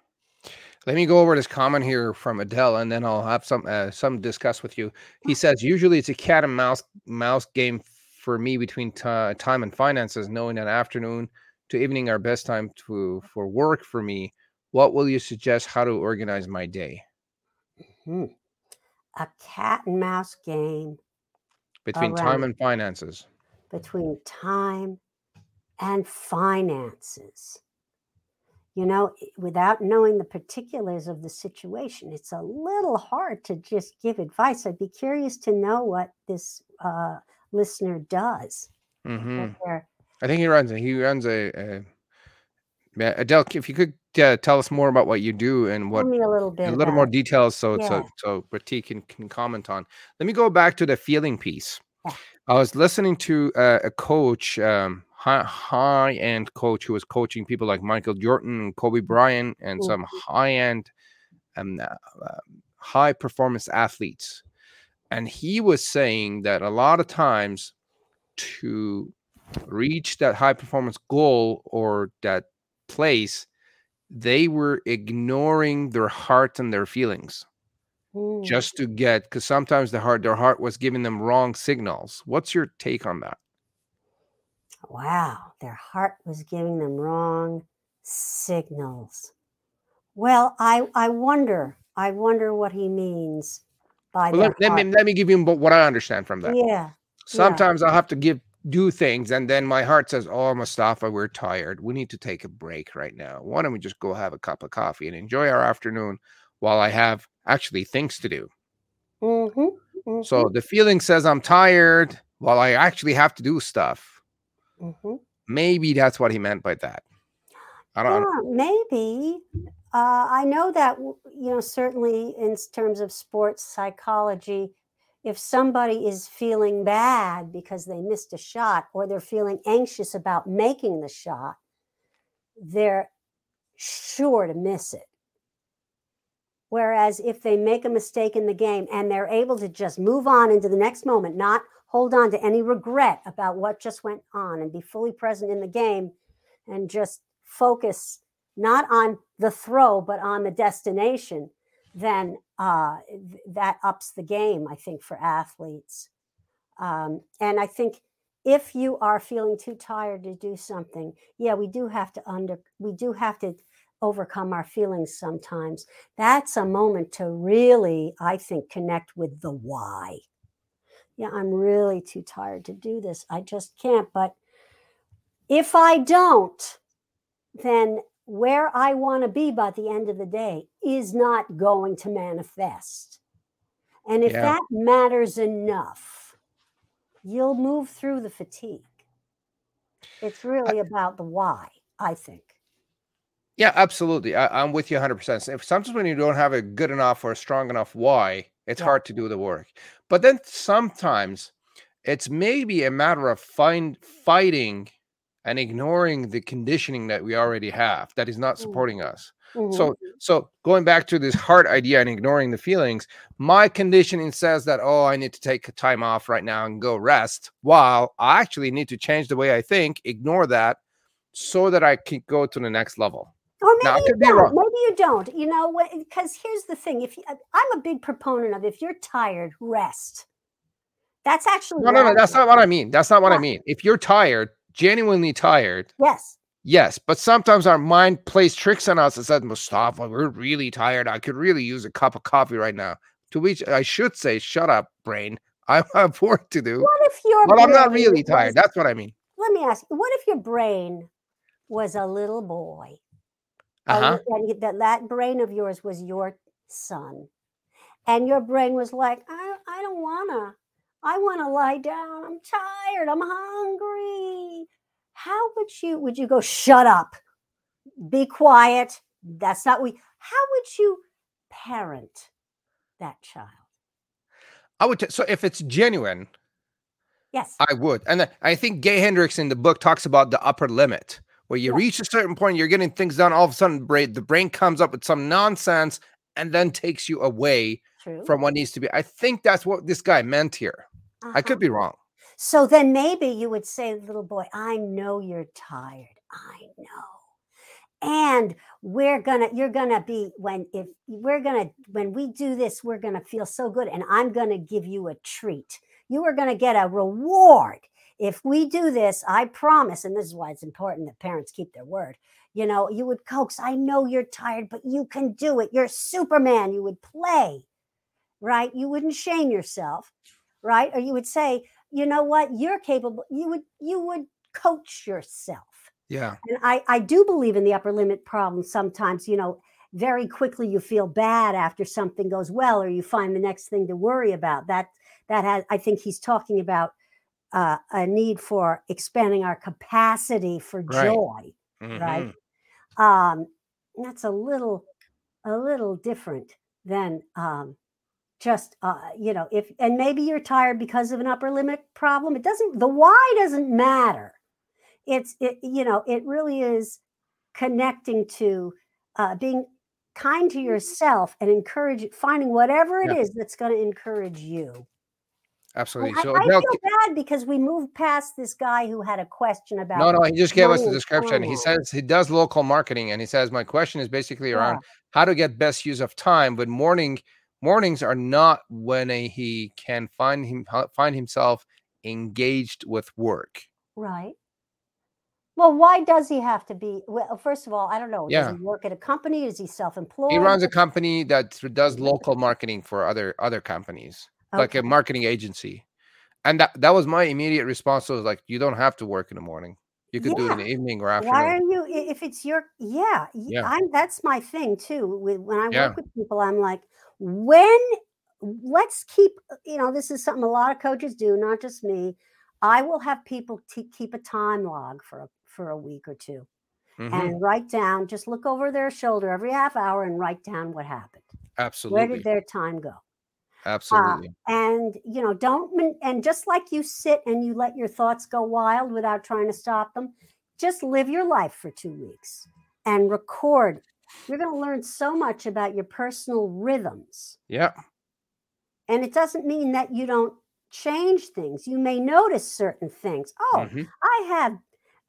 Let me go over this comment here from Adele, and then I'll have some uh, some discuss with you. He says usually it's a cat and mouse mouse game for me between t- time and finances. Knowing that afternoon to evening are best time to for work for me. What will you suggest? How to organize my day? Hmm. A cat and mouse game between time and finances. Between time and finances. You know, without knowing the particulars of the situation, it's a little hard to just give advice. I'd be curious to know what this uh, listener does. Mm-hmm. I think he runs. A, he runs a, a Adele. If you could uh, tell us more about what you do and what a little bit. a little more details so yeah. so so Rati can can comment on. Let me go back to the feeling piece. Yeah. I was listening to uh, a coach, um, high, high end coach who was coaching people like Michael Jordan and Kobe Bryant and mm-hmm. some high end um, uh, high performance athletes. And he was saying that a lot of times to reach that high performance goal or that place, they were ignoring their heart and their feelings Ooh. just to get because sometimes the heart their heart was giving them wrong signals. What's your take on that? Wow their heart was giving them wrong signals. Well i i wonder i wonder what he means by well, let, let, me let me give you what i understand from that. Yeah sometimes yeah. i'll have to give do things and then my heart says oh mustafa we're tired. We need to take a break right now. Why don't we just go have a cup of coffee and enjoy our afternoon while i have actually things to do? Mm-hmm, mm-hmm. so the feeling says i'm tired while i actually have to do stuff. Mm-hmm. maybe that's what he meant by that. I don't yeah, maybe. Uh, i know that you know certainly in terms of sports psychology if somebody is feeling bad because they missed a shot or they're feeling anxious about making the shot, they're sure to miss it. Whereas if they make a mistake in the game and they're able to just move on into the next moment, not hold on to any regret about what just went on and be fully present in the game and just focus not on the throw, but on the destination, then uh, th- that ups the game, I think, for athletes. Um, and I think if you are feeling too tired to do something, yeah, we do have to under we do have to overcome our feelings sometimes. That's a moment to really, I think, connect with the why. Yeah, I'm really too tired to do this. I just can't. But if I don't, then where I want to be by the end of the day is not going to manifest. And if Yeah. that matters enough, you'll move through the fatigue. It's really about the why, I think. Yeah, absolutely. I, I'm with you 100%. If sometimes when you don't have a good enough or strong enough why, it's Yeah. hard to do the work. But then sometimes it's maybe a matter of find fighting and ignoring the conditioning that we already have that is not Mm. supporting us. Mhm. So so going back to this heart idea and ignoring the feelings, my conditioning says that oh, I need to take time off right now and go rest, while I actually need to change the way I think, ignore that so that I can go to the next level. Or maybe Now, you don't. Maybe you don't. You know, because here's the thing: if you, I'm a big proponent of, if you're tired, rest. That's actually No, no, no, that's not what I mean. That's not what I mean. If you're tired, genuinely tired, Yes. yes, but sometimes our mind plays tricks on us and says, Mustafa, we're really tired. I could really use a cup of coffee right now. To which I should say, shut up, brain. I have work to do. What if your But I'm not really tired. That's what I mean. let me ask you: What if your brain was a little boy? Uh and huh. and that that brain of yours was your son, and your brain was like, I, I don't wanna. I want to lie down. I'm tired. I'm hungry. How would you? Would you go? Shut up. Be quiet. That's not we. How would you parent that child? I would. T- so if it's genuine, Yes. I would. And I think Gay Hendricks in the book talks about the upper limit, where you Yeah. reach a certain point, you're getting things done. All of a sudden, brain, the brain comes up with some nonsense and then takes you away True. from what needs to be. I think that's what this guy meant here. I Uh-huh. could be wrong. So then maybe you would say, little boy, I know you're tired. I know. And we're gonna, you're gonna be when if we're gonna when we do this, we're gonna feel so good, and I'm gonna give you a treat. You are gonna get a reward. If we do this, I promise, and this is why it's important that parents keep their word. You know, you would coax, I know you're tired, but you can do it. You're Superman. You would play, right? You wouldn't shame yourself, right? Or you would say, you know what you're capable you would you would coach yourself Yeah. and i i do believe in the upper limit problem sometimes you know very quickly you feel bad after something goes well or you find the next thing to worry about that that has i think he's talking about uh, a need for expanding our capacity for Right. joy right Mhm. um that's a little a little different than um just uh you know if and maybe you're tired because of an upper limit problem it doesn't the why doesn't matter it's it you know it really is connecting to uh being kind to yourself and encourage finding whatever it Yeah. is that's going to encourage you Absolutely. I, So I now, feel bad because we moved past this guy who had a question about no, no, he just gave us the description. He says he does local marketing, and he says my question is basically Yeah. around how to get best use of time. But morning mornings are not when a, he can find him uh, find himself engaged with work. Right. Well, why does he have to be? Well, first of all, I don't know. Yeah. Does he work at a company? Is he self-employed? He runs a company that does local marketing for other other companies, like a marketing agency. And that that was my immediate response was like, you don't have to work in the morning. You could do it in the evening or after. Why are you? If it's your, yeah, Yeah. I'm. That's my thing too. With when I Yeah. work with people, I'm like, when let's keep. uh, You know, this is something a lot of coaches do, not just me. I will have people t- keep a time log for a, for a week or 2 Mhm. and write down. Just look over their shoulder every half hour and write down what happened. Absolutely. Where did their time go? Absolutely. and you know don't and just like you sit and you let your thoughts go wild without trying to stop them just live your life for two weeks and record you're going to learn so much about your personal rhythms yeah. and it doesn't mean that you don't change things you may notice certain things oh Mhm. i have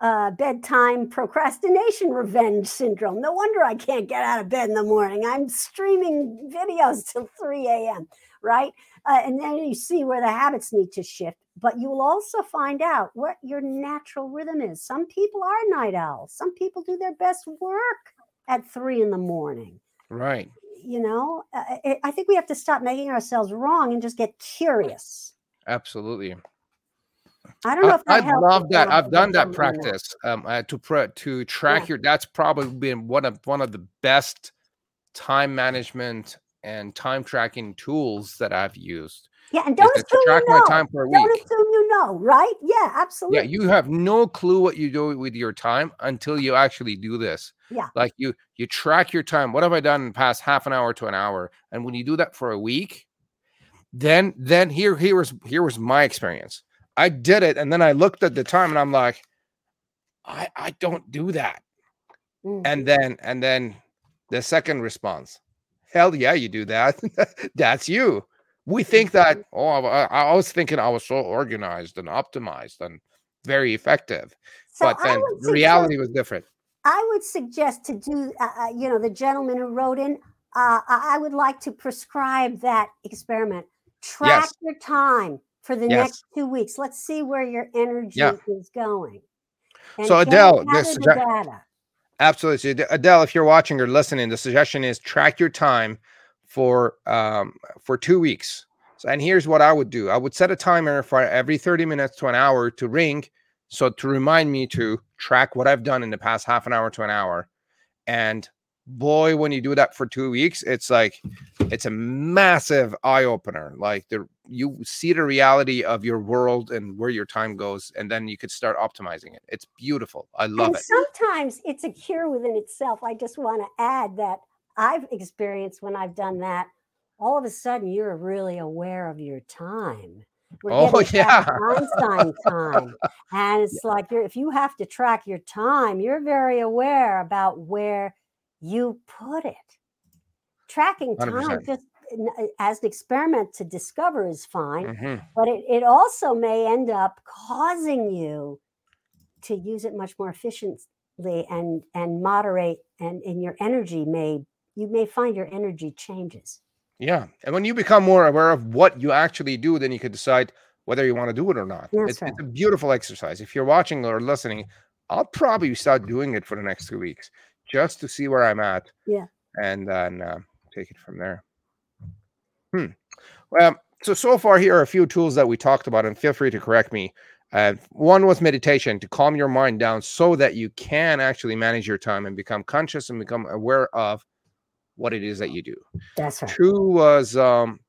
uh, bedtime procrastination revenge syndrome. No wonder I can't get out of bed in the morning. I'm streaming videos till 3 a.m., right? Uh, and then you see where the habits need to shift. But you will also find out what your natural rhythm is. Some people are night owls, some people do their best work at three in the morning. Right. You know, uh, I think we have to stop making ourselves wrong and just get curious. Absolutely. I don't know if I, that I love that. I've done that that. practice. Um, uh, to pre- to track Yeah. your. That's probably been one of one of the best time management and time tracking tools that I've used. Yeah, and don't assume track you my know. time for a Don't week. assume you know, right? Yeah, absolutely. Yeah, you have no clue what you do with your time until you actually do this. Yeah. Like you you track your time. What have I done in the past half an hour to an hour? And when you do that for a week, then then here here was here was my experience. I did it and then I looked at the time and I'm like, I I don't do that. Mm. And then and then the second response, hell yeah, you do that. That's you. We think that, oh, I, I was thinking I was so organized and optimized and very effective So but then suggest- reality was different. I would suggest to do, uh, uh, you know, the gentleman who wrote in, uh, I would like to prescribe that experiment. Track Yes. your time for the Yes. next two weeks. Let's see where your energy Yeah. is going. And So, Adele, this data. Absolutely. Adele, if you're watching or listening, the suggestion is track your time for um for two weeks. So, and here's what I would do. I would set a timer for every 30 minutes to an hour to ring. So to remind me to track what I've done in the past half an hour to an hour. And boy, when you do that for two weeks, it's like it's a massive eye opener. Like the you see the reality of your world and where your time goes, and then you could start optimizing it. It's beautiful. I love and it. sometimes it's a cure within itself. I just want to add that I've experienced when I've done that, all of a sudden you're really aware of your time. We're Oh, getting back to yeah. Einstein time. And it's like you're, if you have to track your time, you're very aware about where you put it. Tracking time 100%. just uh, as an experiment to discover is fine Mhm. but it, it also may end up causing you to use it much more efficiently and and moderate and and your energy may you may find your energy changes Yeah. And when you become more aware of what you actually do, then you can decide whether you want to do it or not. It's, right. it's a beautiful exercise. If you're watching or listening, I'll probably start doing it for the next two weeks just to see where I'm at. Yeah. And then uh, take it from there. Hmm. Well, so so far here are a few tools that we talked about, and feel free to correct me. Uh, one was meditation to calm your mind down so that you can actually manage your time and become conscious and become aware of what it is that you do. that's right Two was um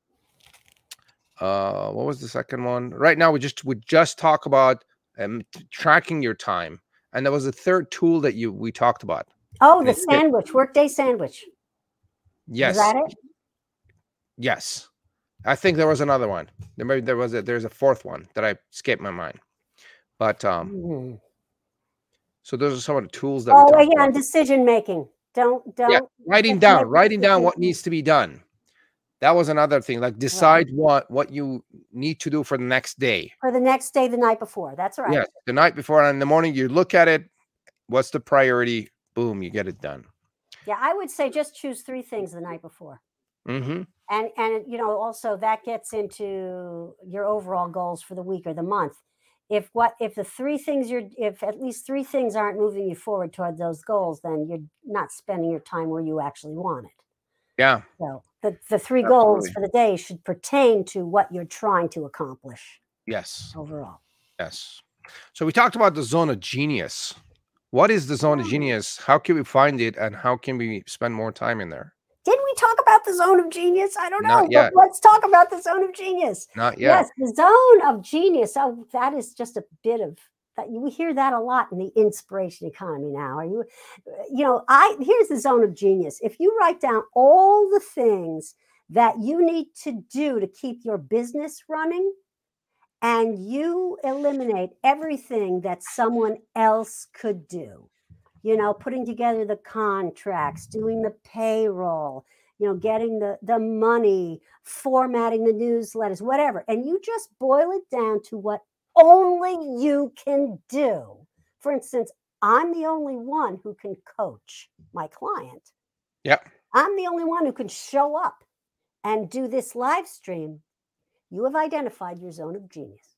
uh what was the second one? Right now we just we just talk about um tracking your time. And there was a third tool that you we talked about. oh the That's it. sandwich workday sandwich Yes. is that it Yes. I think there was another one. There maybe there was a there's a fourth one that I skipped my mind. But um Mhm. so those are some of the tools that oh yeah about. and decision making don't don't writing down writing down what needs to be done. That was another thing like decide what what you need to do for the next day. For the next day the night before that's right. Yes the night before and in the morning you look at it what's the priority boom you get it done. Yeah i would say just choose three things the night before. Mm-hmm. and and you know also that gets into your overall goals for the week or the month if what if the three things you're if at least three things aren't moving you forward toward those goals then you're not spending your time where you actually want it. Yeah. So the, the three goals for the day should pertain to what you're trying to accomplish yes. overall. Yes. So we talked about the zone of genius. What is the zone of genius? How can we find it and how can we spend more time in there didn't we talk about the zone of genius i don't know but let's talk about the zone of genius not yet Yes, the zone of genius. Oh, that is just a bit of that. We hear that a lot in the inspiration economy now. Are you, you know, I here's the zone of genius. If you write down all the things that you need to do to keep your business running, and you eliminate everything that someone else could do, you know, putting together the contracts, doing the payroll, you know, getting the the money, formatting the newsletters, whatever. And you just boil it down to what only you can do For instance, I'm the only one who can coach my client. Yep. I'm the only one who can show up and do this live stream. You have identified your zone of genius.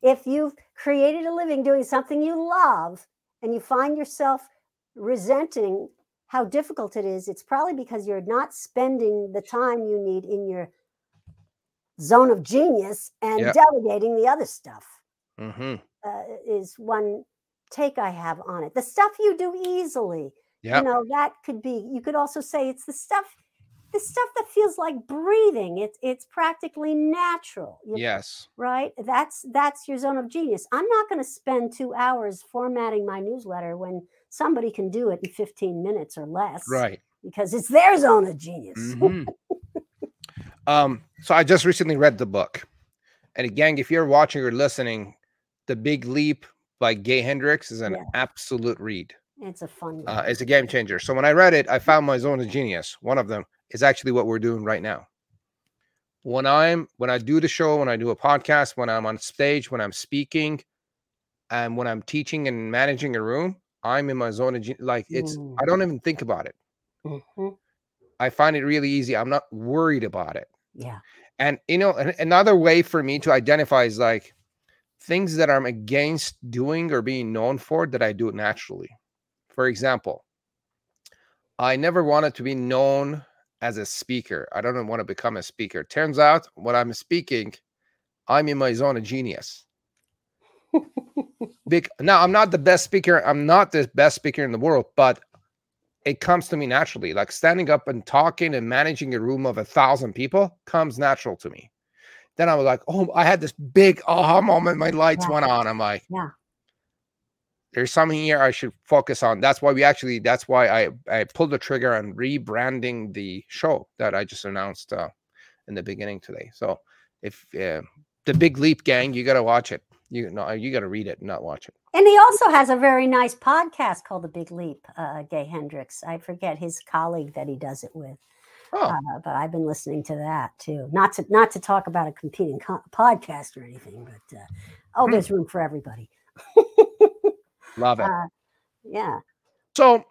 If you've created a living doing something you love and you find yourself resenting how difficult it is, it's probably because you're not spending the time you need in your zone of genius and Yep. delegating the other stuff Mm-hmm. uh, is one take I have on it. The stuff you do easily, Yep. you know, that could be. You could also say it's the stuff, the stuff that feels like breathing. It's it's practically natural. yes. right. That's that's your zone of genius. I'm not going to spend two hours formatting my newsletter when somebody can do it in 15 minutes or less, Right. Because it's their zone of genius. Mhm. um, so I just recently read the book. And again, if you're watching or listening, The Big Leap by Gay Hendricks is an Yeah. absolute read. It's a fun. Uh, it's a game changer. So when I read it, I found my zone of genius. One of them is actually what we're doing right now. When I'm when I do the show, when I do a podcast, when I'm on stage, when I'm speaking, and when I'm teaching and managing a room, I'm in my zone of. Like it's Mm. I don't even think about it. Mhm. I find it really easy. I'm not worried about it. Yeah. And you know, an- another way for me to identify is like things that I'm against doing or being known for that I do it naturally. For example, I never wanted to be known as a speaker. I don't want to become a speaker. Turns out when I'm speaking, I'm in my zone of genius. Big now, I'm not the best speaker. I'm not the best speaker in the world, but it comes to me naturally. Like standing up and talking and managing a room of a thousand people comes natural to me. Then I was like, oh, I had this big aha moment. My lights Yeah. went on. I'm like, Yeah. There's something here I should focus on. That's why we actually, that's why I, I pulled the trigger on rebranding the show that I just announced uh, in the beginning today. So if uh, the big leap gang, you got to watch it. You know, you got to read it, not watch it. And he also has a very nice podcast called The Big Leap, uh, Gay Hendricks. I forget his colleague that he does it with, Oh, uh, but I've been listening to that too. Not to not to talk about a competing co- podcast or anything, but uh, oh, Hmm. there's room for everybody. love it. uh, yeah. So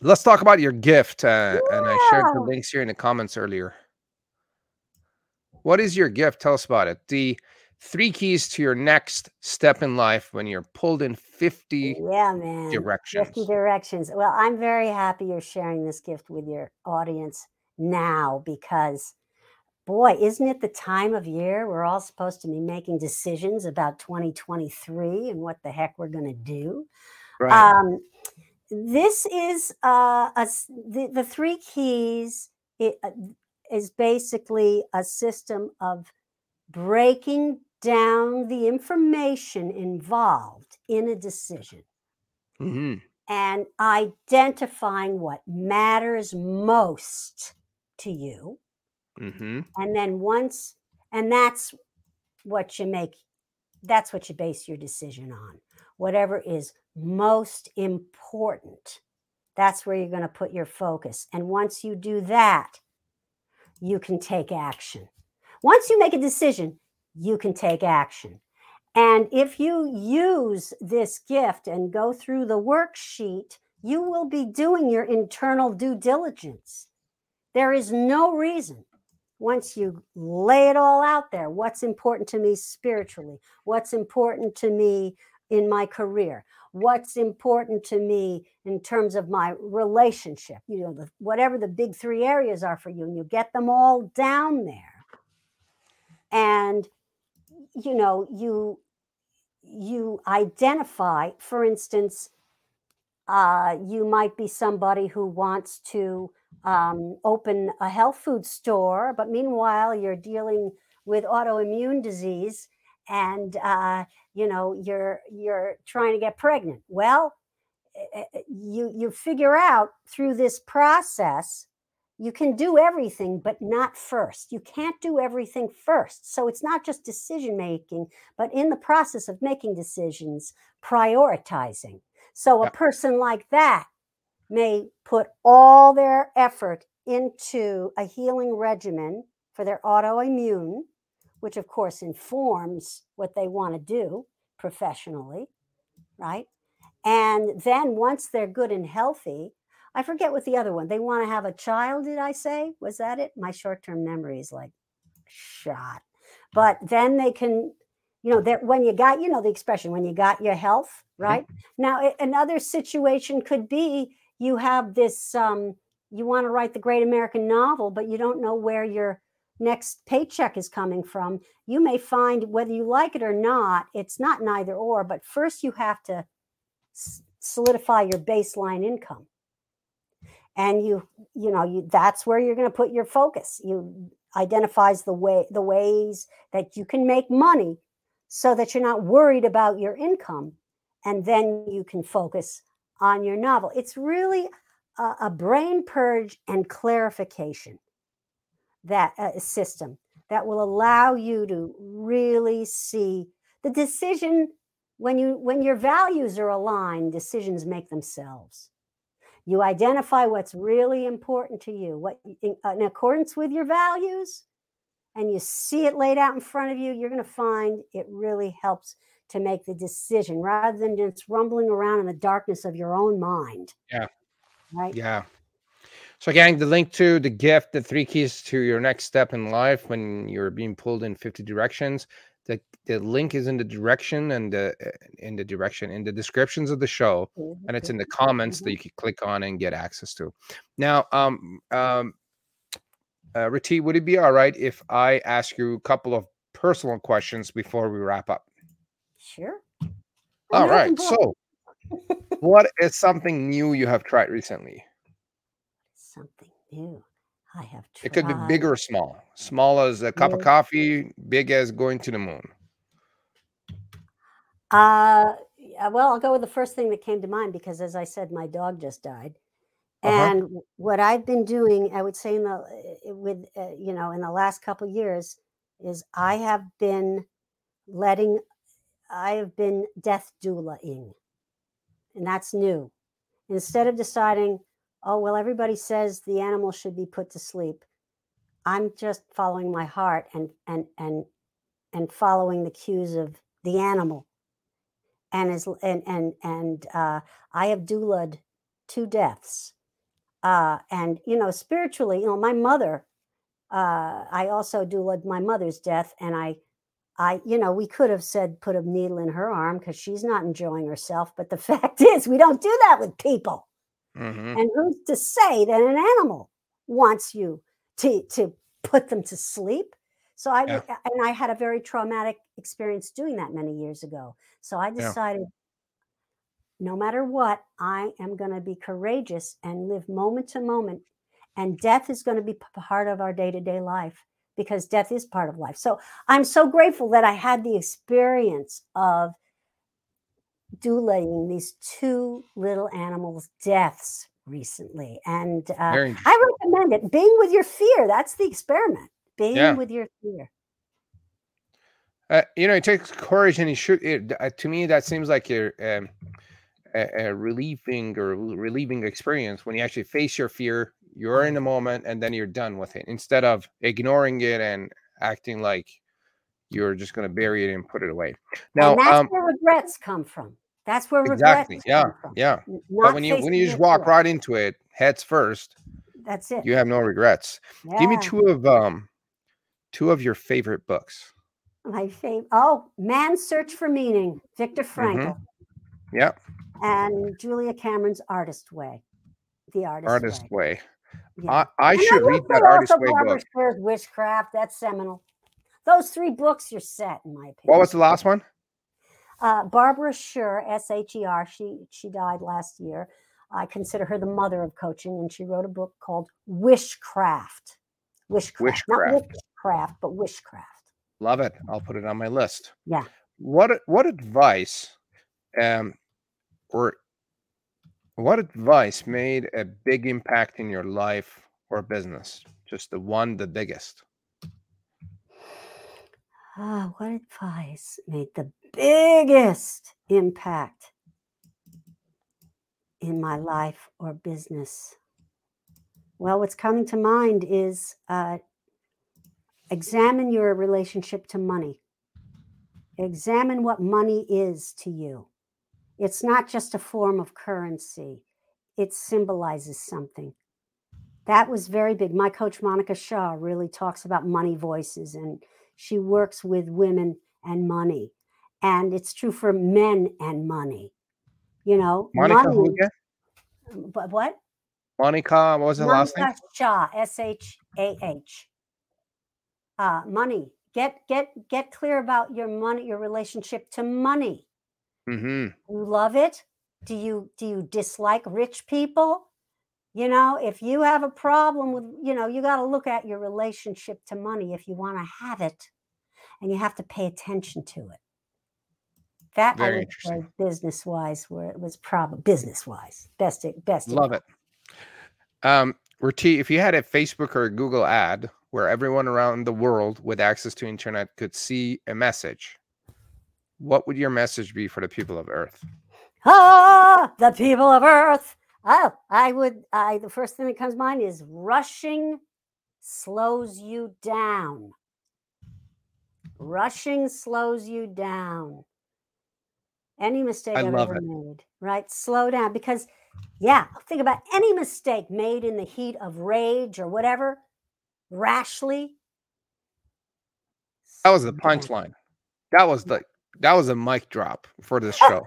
let's talk about your gift. Uh, and I shared the links here in the comments earlier. What is your gift? Tell us about it. The three keys to your next step in life when you're pulled in 50 Yeah, man. directions. 50 directions. Well, I'm very happy you're sharing this gift with your audience now because, boy, isn't it the time of year we're all supposed to be making decisions about 2023 and what the heck we're going to do? Right. Um, this is uh, a the, the three keys it, uh, is basically a system of breaking down the information involved in a decision Mhm. and identifying what matters most to you. Mhm. And then once, and that's what you make, that's what you base your decision on. Whatever is most important, that's where you're going to put your focus. And once you do that, you can take action. Once you make a decision, you can take action. And if you use this gift and go through the worksheet, you will be doing your internal due diligence. There is no reason, once you lay it all out there, what's important to me spiritually, what's important to me in my career, what's important to me in terms of my relationship, you know, the, whatever the big three areas are for you, and you get them all down there. And you know, you you identify, for instance, uh, you might be somebody who wants to um, open a health food store, but meanwhile you're dealing with autoimmune disease, and uh, you know you're you're trying to get pregnant. Well, eh, eh, you you figure out through this process you can do everything but not first. You can't do everything first. So it's not just decision making but in the process of making decisions prioritizing. So a person like that may put all their effort into a healing regimen for their autoimmune which of course informs what they want to do professionally right? And then once they're good and healthy, I forget what the other one. They want to have a child, did I say? Was that it? My short-term memory is like shot. But then they can, you know, that when you got, you know, the expression when you got your health, Mm-hmm. right? Now another situation could be you have this um you want to write the great American novel, but you don't know where your next paycheck is coming from. You may find whether you like it or not, it's not neither or, but first you have to solidify your baseline income and you you know you that's where you're going to put your focus you identifies the way the ways that you can make money so that you're not worried about your income and then you can focus on your novel. It's really a, a brain purge and clarification that uh, system that will allow you to really see the decision when you when your values are aligned decisions make themselves. You identify what's really important to you what in, in, accordance with your values and you see it laid out in front of you you're going to find it really helps to make the decision rather than just rumbling around in the darkness of your own mind. Yeah. Right? Yeah. So gang the link to the gift the three keys to your next step in life when you're being pulled in 50 directions the, the link is in the direction and the in the direction in the descriptions of the show and it's in the comments that you can click on and get access to. Now um um uh, Rati, would it be all right if I ask you a couple of personal questions before we wrap up? Sure. All right. So, what is something new you have tried recently? Something new. I have tried. It could be big or small. Small as a cup of coffee, big as going to the moon. Uh, well, I'll go with the first thing that came to mind because, as I said, my dog just died. Uh-huh. And what I've been doing, I would say, in the with uh, you know, in the last couple years, is I have been letting, I have been death doulaing, and that's new. Instead of deciding, oh well, everybody says the animal should be put to sleep, I'm just following my heart and and and and following the cues of the animal. And as and and and uh, I have doulaed two deaths uh, and you know spiritually you know my mother uh, i also doulaed my mother's death and i i you know we could have said put a needle in her arm because she's not enjoying herself but the fact is we don't do that with people Mhm. and who's to say that an animal wants you to to put them to sleep so i Yeah. and i had a very traumatic experience doing that many years ago so i Yeah. decided no matter what, I am going to be courageous and live moment to moment. And death is going to be part of our day to day life because death is part of life. So I'm so grateful that I had the experience of doulating these two little animals' deaths recently. And uh, I recommend it. Being with your fear, that's the experiment. Being Yeah. with your fear. Uh, you know, it takes courage, and it should. It, uh, to me, that seems like a, um, a, a relieving or relieving experience when you actually face your fear. You're in the moment, and then you're done with it, instead of ignoring it and acting like you're just going to bury it and put it away. Now, and that's um, where regrets come from. That's where exactly, regrets yeah, come from. yeah. N- But when you when you just walk right into it, heads first, That's it. you have no regrets. Give me two of um, two of your favorite books. My favorite. Oh, Man's Search for Meaning, Viktor Mm-hmm. Frankl, Yeah, and Julia Cameron's Artist Way. The Artist, Artist Way. Way. Yeah. I, I And should read that Artist Way Barbara book. Sher's Wishcraft. That's seminal. Those three books, you're set, in my opinion. What was the last one? uh, Barbara Sher, S H E R. She she died last year. I consider her the mother of coaching, and she wrote a book called Wishcraft. Wishcraft, not Witchcraft. witchcraft, but wishcraft. Love it. I'll put it on my list. Yeah. What what advice um or what advice made a big impact in your life or business? Just the one, the biggest. Ah, what advice made the biggest impact in my life or business? Well, what's coming to mind is uh, examine your relationship to money. Examine what money is to you. It's not just a form of currency, it symbolizes something. That was very big. My coach, Monica Shah, really talks about money voices and she works with women and money. And it's true for men and money. You know, Monica money, but what? Monica, what was the last name? Monica Shah, S H A H. Uh, money. Get get get clear about your money, your relationship to money. Hmm You love it? Do you do you dislike rich people? You know, if you have a problem with, you know, you got to look at your relationship to money if you want to have it, and you have to pay attention to it. That I would say business wise, where it was probably business wise, best best. Love it. Um, Rati, if you had a Facebook or a Google ad where everyone around the world with access to internet could see a message, what would your message be for the people of Earth? Ah, the people of Earth. Oh, I would. I the first thing that comes to mind is rushing slows you down. Rushing slows you down. Any mistake I I've ever it. made, right? Slow down because, yeah, think about any mistake made in the heat of rage or whatever, rashly. That was the punchline. That was the that was a mic drop for this show.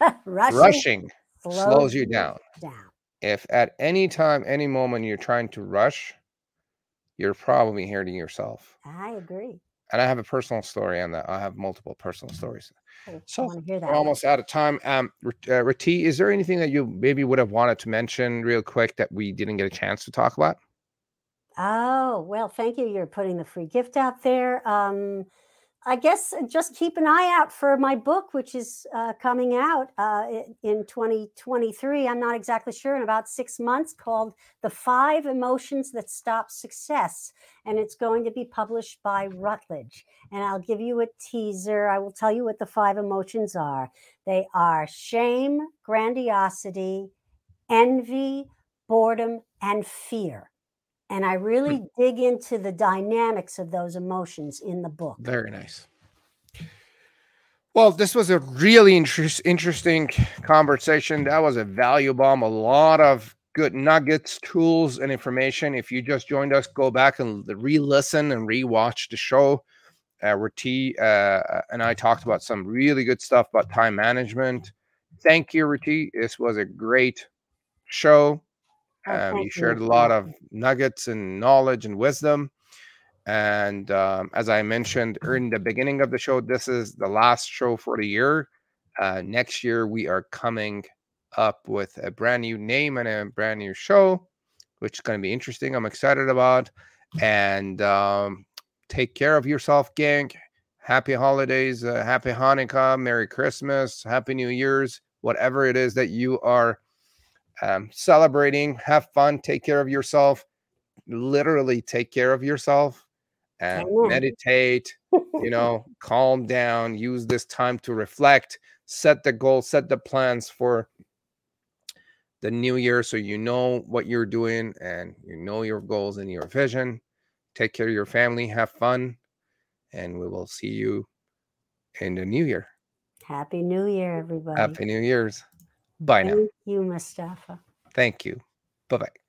Rushing, Rushing slows you down. down. If at any time, any moment you're trying to rush, you're probably hurting yourself. I agree. And I have a personal story on that. I have multiple personal stories. I So, want to hear that. We're almost out of time. Um, uh, Rati, is there anything that you maybe would have wanted to mention real quick that we didn't get a chance to talk about? Oh, well, thank you. You're putting the free gift out there. Um, I guess uh, just keep an eye out for my book, which is uh, coming out uh, in 2023. I'm not exactly sure, in about six months, called The Five Emotions That Stop Success. And it's going to be published by Routledge. And I'll give you a teaser. I will tell you what the five emotions are they are shame, grandiosity, envy, boredom, and fear. And I really dig into the dynamics of those emotions in the book. Very nice. Well, this was a really interest, interesting conversation. That was a value bomb. A lot of good nuggets, tools, and information. If you just joined us, go back and re-listen and re-watch the show. Uh, Rati uh, and I talked about some really good stuff about time management. Thank you, Rati. This was a great show. Um, you shared a lot of nuggets and knowledge and wisdom. And um, as I mentioned in the beginning of the show, this is the last show for the year. Uh, next year, we are coming up with a brand new name and a brand new show, which is going to be interesting. I'm excited about. And um, take care of yourself, gang. Happy holidays, uh, happy Hanukkah, Merry Christmas, Happy New Year's, whatever it is that you are um, celebrating. Have fun. Take care of yourself. Literally, take care of yourself and meditate. You know, calm down. Use this time to reflect. Set the goal. Set the plans for the new year, so you know what you're doing and you know your goals and your vision. Take care of your family. Have fun, and we will see you in the new year. Happy New Year, everybody. Happy New Year's. Bye now. Thank you, Mustafa. Thank you. Bye bye.